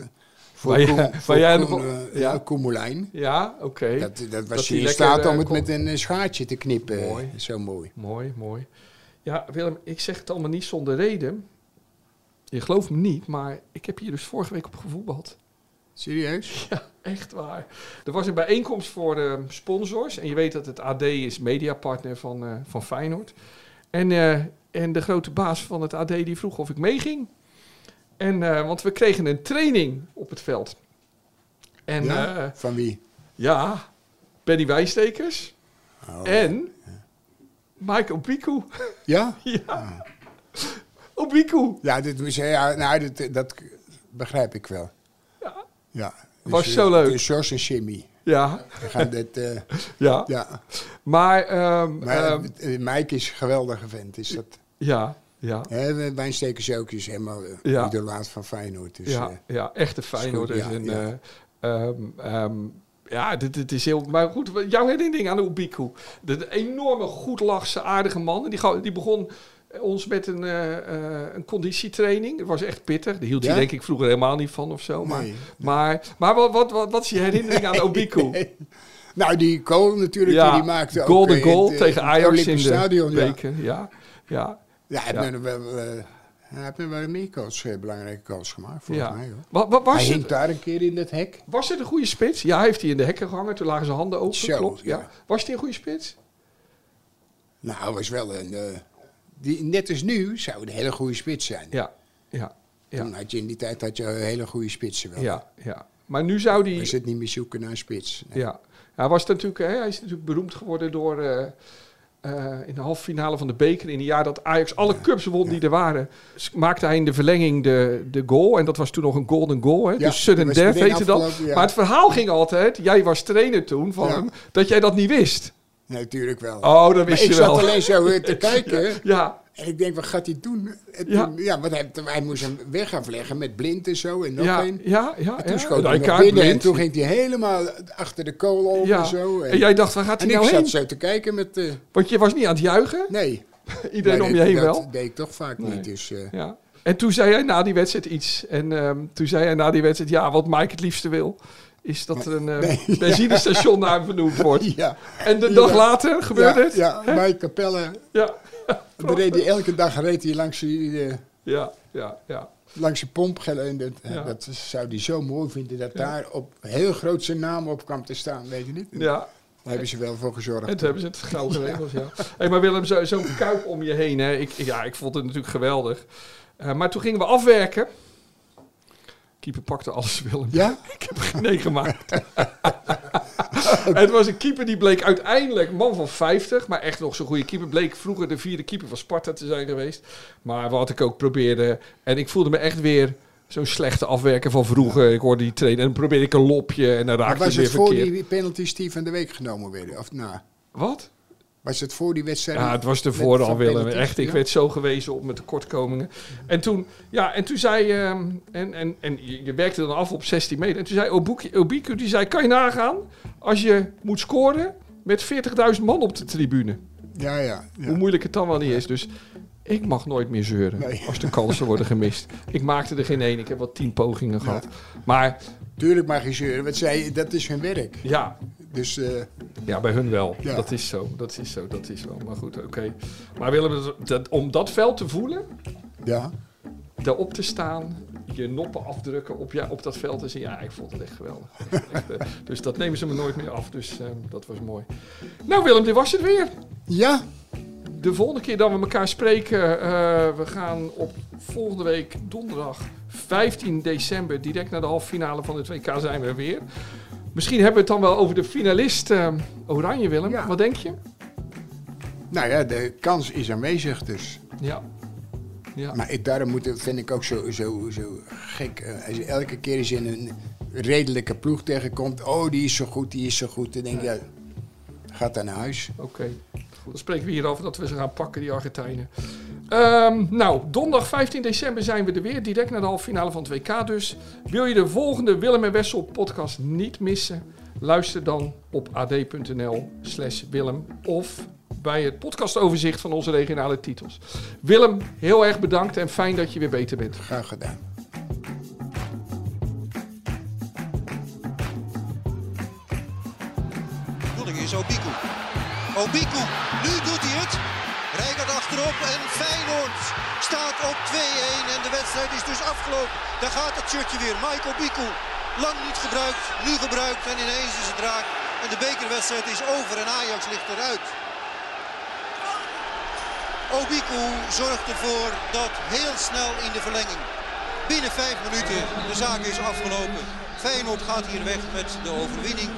voor, jij- Koen, waar voor jij Koen, nog- eh, ja. Moulijn. Ja, oké. Dat, dat Dat was hij in staat om eh, het kon- met een eh, schaartje te knippen. Mooi. Zo mooi. Mooi, mooi. Ja, Willem, ik zeg het allemaal niet zonder reden. Je gelooft me niet, maar ik heb hier dus vorige week op gevoetbald. Serieus? Ja, echt waar. Er was een bijeenkomst voor sponsors. En je weet dat het AD is mediapartner van, eh, van Feyenoord. En, eh, en de grote baas van het AD die vroeg of ik meeging. En, eh, want we kregen een training op het veld. En ja, ja? Van wie? ja Benny Wijstekers Oh. en Michael Piku. Ja? ja. Obiku. Ja, dit ja nou, dat, dat begrijp ik wel. Ja. Ja. Was eh, zo leuk. Dus Jos en Jimmy. Ja, We gaan dit, eh, ja. ja. Maar, ehm, Maar ehm, eh, Mike is een geweldige vent. Is dat, ja, ja. hè, Wijnstekers ook is helemaal eh, Ja. idolaat van Feyenoord. Dus, ja, eh, ja, echte Feyenoord. goed, ja, een, ja. eh, ehm, ja, dit, dit is heel... Maar goed, jouw herinnering aan de Obiku. De, de enorme, goed lachse, aardige man. En die, die begon ons met een, eh, eh, een conditietraining. Dat was echt pittig. Daar hield hij Ja? denk ik vroeger helemaal niet van of zo. Maar, Nee. maar, maar wat, wat, wat, wat is je herinnering aan Obiku? nee. Nou, die goal natuurlijk, Ja, die die maakte ook, golden eh, goal het, tegen het Ajax in de Stadion. Ja, beker. Ja, ja, ja hij Ja. wel, eh, hij heeft wel meer belangrijke goals gemaakt, volgens ja. mij. Hoor. Wat, wat, Hij was, hing het, daar een keer in het hek. was het een goede spits? Ja, heeft hij in de hekken gehangen. Toen lagen zijn handen open. Zo, klopt. Ja. ja. Was hij een goede spits? Nou, hij was wel een... die, net als nu zou het een hele goede spits zijn. Ja, ja, ja. Toen had je in die tijd had je hele goede spitsen wel. Ja, ja. Maar nu zou die... zitten niet meer zoeken naar een spits. Nee. Ja. Hij, was natuurlijk, hè, hij is natuurlijk beroemd geworden door... eh, eh, in de halve finale van de beker, in het jaar dat Ajax alle cups won die er waren, maakte hij in de verlenging de, de goal. En dat was toen nog een golden goal. Hè? Ja, dus sudden death heette dat. ja. Maar het verhaal ging altijd, jij was trainer toen van Ja. hem, dat jij dat niet wist. Natuurlijk wel. Oh, dat maar wist ik je zat wel. alleen zo eh, te kijken. Ja, En ik denk, wat gaat hij doen? En Ja. toen- ja, want hij, hij moest hem weg afleggen met blind en zo. En nog ja, een. ja, ja. En toen ja. schoot hij ik binnen en toen ging hij helemaal achter de kool ja. en zo. En, En jij dacht, waar gaat en hij ik nou zat heen? zo te kijken met... eh, Want je was niet aan het juichen. nee. Iedereen om je dat- heen dat wel. deed ik toch vaak Nee. niet. Dus, eh, Ja. En toen zei hij na die wedstrijd iets. En ehm, toen zei hij na die wedstrijd, ja, wat Mike het liefste wil, is dat er een eh, Nee, benzinestation naar vernoemd wordt. ja. En de Ja. dag later gebeurde ja, het. Ja, Mike Capelle. Ja. Reed hij elke dag reed hij langs die, eh, ja, ja, ja. langs de pomp. En dat, Ja. dat zou hij zo mooi vinden dat daar op heel groot zijn naam op kwam te staan. Weet je niet? ja. Daar hebben ze wel voor gezorgd. En toen hebben ze het gauw geregeld, ja. Hey, maar Willem, zo- zo'n kuip om je heen, hè. Ik, ja, ik vond het natuurlijk geweldig. Eh, maar toen gingen we afwerken. Keeper pakte alles, Willem. Ja? Ik heb er geen gemaakt. het was een keeper die bleek uiteindelijk man van 50, maar echt nog zo'n goede keeper. Bleek vroeger de vierde keeper van Sparta te zijn geweest. Maar wat ik ook probeerde, en ik voelde me echt weer zo'n slechte afwerker van vroeger. Ik hoorde die trainen en dan probeerde ik een lopje en dan raakte was hij het weer voor verkeerd. die penalties die van de week genomen werden? Of na? Wat? Was het voor die wedstrijd? Ja, het was ervoor al, Willem. Echt, ik Ja? werd zo gewezen op mijn tekortkomingen. En toen, ja, en toen zei... ehm, en, en, en je werkte dan af op 16 meter. En toen zei Obuki- Obiku, die zei... Kan je nagaan als je moet scoren met 40.000 man op de tribune? Ja, ja. ja. Hoe moeilijk het dan wel niet is. Dus ik mag nooit meer zeuren Nee. als de kansen worden gemist. Ik maakte er geen één. Ik heb wel tien pogingen gehad. Maar Tuurlijk mag je zeuren, want zij, dat is hun werk. ja, Dus eh, Ja, bij hun wel. Ja. Dat is zo. Dat is zo. Dat is wel. Maar goed, oké. Maar Willem, dat- dat, om dat veld te voelen, ja. daarop te staan, je noppen afdrukken op, ja, op dat veld te zien. Ja, ik vond het echt geweldig. Echt, eh, dus dat nemen ze me nooit meer af. Dus eh, dat was mooi. Nou Willem, dit was het weer. Ja, De volgende keer dat we elkaar spreken, eh, we gaan op volgende week donderdag 15 december, direct naar de halve finale van het WK zijn we er weer. Misschien hebben we het dan wel over de finalist eh, Oranje, Willem. Ja. Wat denk je? nou ja, de kans is aanwezig dus. Ja. Ja. Maar ik, daarom moet, vind ik ook zo, zo, zo gek. eh, als je elke keer eens in een redelijke ploeg tegenkomt. Oh, die is zo goed, die is zo goed. Dan denk je, ja, gaat dan naar huis. Oké. Dan spreken we hierover dat we ze gaan pakken, die Argentijnen. Ehm, nou, donderdag 15 december zijn we er weer. Direct naar de halve finale van het WK dus. Wil je de volgende Willem en Wessel podcast niet missen? Luister dan op ad.nl slash Willem of bij het podcastoverzicht van onze regionale titels. Willem, heel erg bedankt en fijn dat je weer beter bent. Graag gedaan. bedoeling is Obiku. Obiku, nu doet hij het. Rijkaard achterop en Feyenoord staat op 2-1 en de wedstrijd is dus afgelopen. Daar gaat het shirtje weer. Mike Obiku, lang niet gebruikt, nu gebruikt en ineens is het raak. En de bekerwedstrijd is over en Ajax ligt eruit. Obiku zorgt ervoor dat heel snel in de verlenging, binnen vijf minuten, de zaak is afgelopen. Feyenoord gaat hier weg met de overwinning.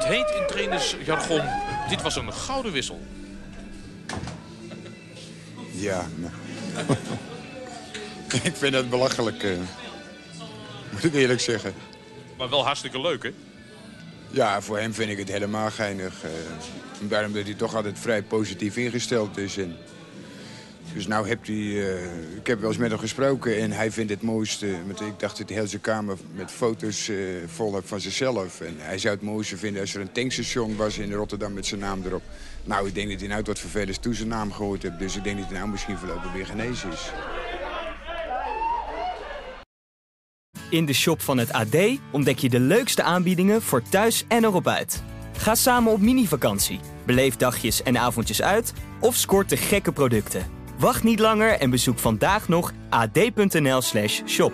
Het heet in trainersjargon, dit was een gouden wissel. Ja, nou. ik vind het belachelijk. eh. moet ik eerlijk zeggen. Maar wel hartstikke leuk, hè? Ja, voor hem vind ik het helemaal geinig. eh. daarom dat hij toch altijd vrij positief ingesteld is. En dus nou hebt hij... eh, ik heb wel eens met hem gesproken en hij vindt het mooiste... Ik dacht dat hij heel zijn kamer met foto's eh, vol heeft van zichzelf. En hij zou het mooiste vinden als er een tankstation was in Rotterdam met zijn naam erop. Nou, ik denk dat hij nou tot vervelens toe zijn naam gehoord heeft. Dus ik denk dat hij nou misschien voorlopig weer genezen is. In de shop van het AD ontdek je de leukste aanbiedingen voor thuis en erop uit. Ga samen op mini-vakantie, beleef dagjes en avondjes uit of scoort de gekke producten. Wacht niet langer en bezoek vandaag nog ad.nl/shop.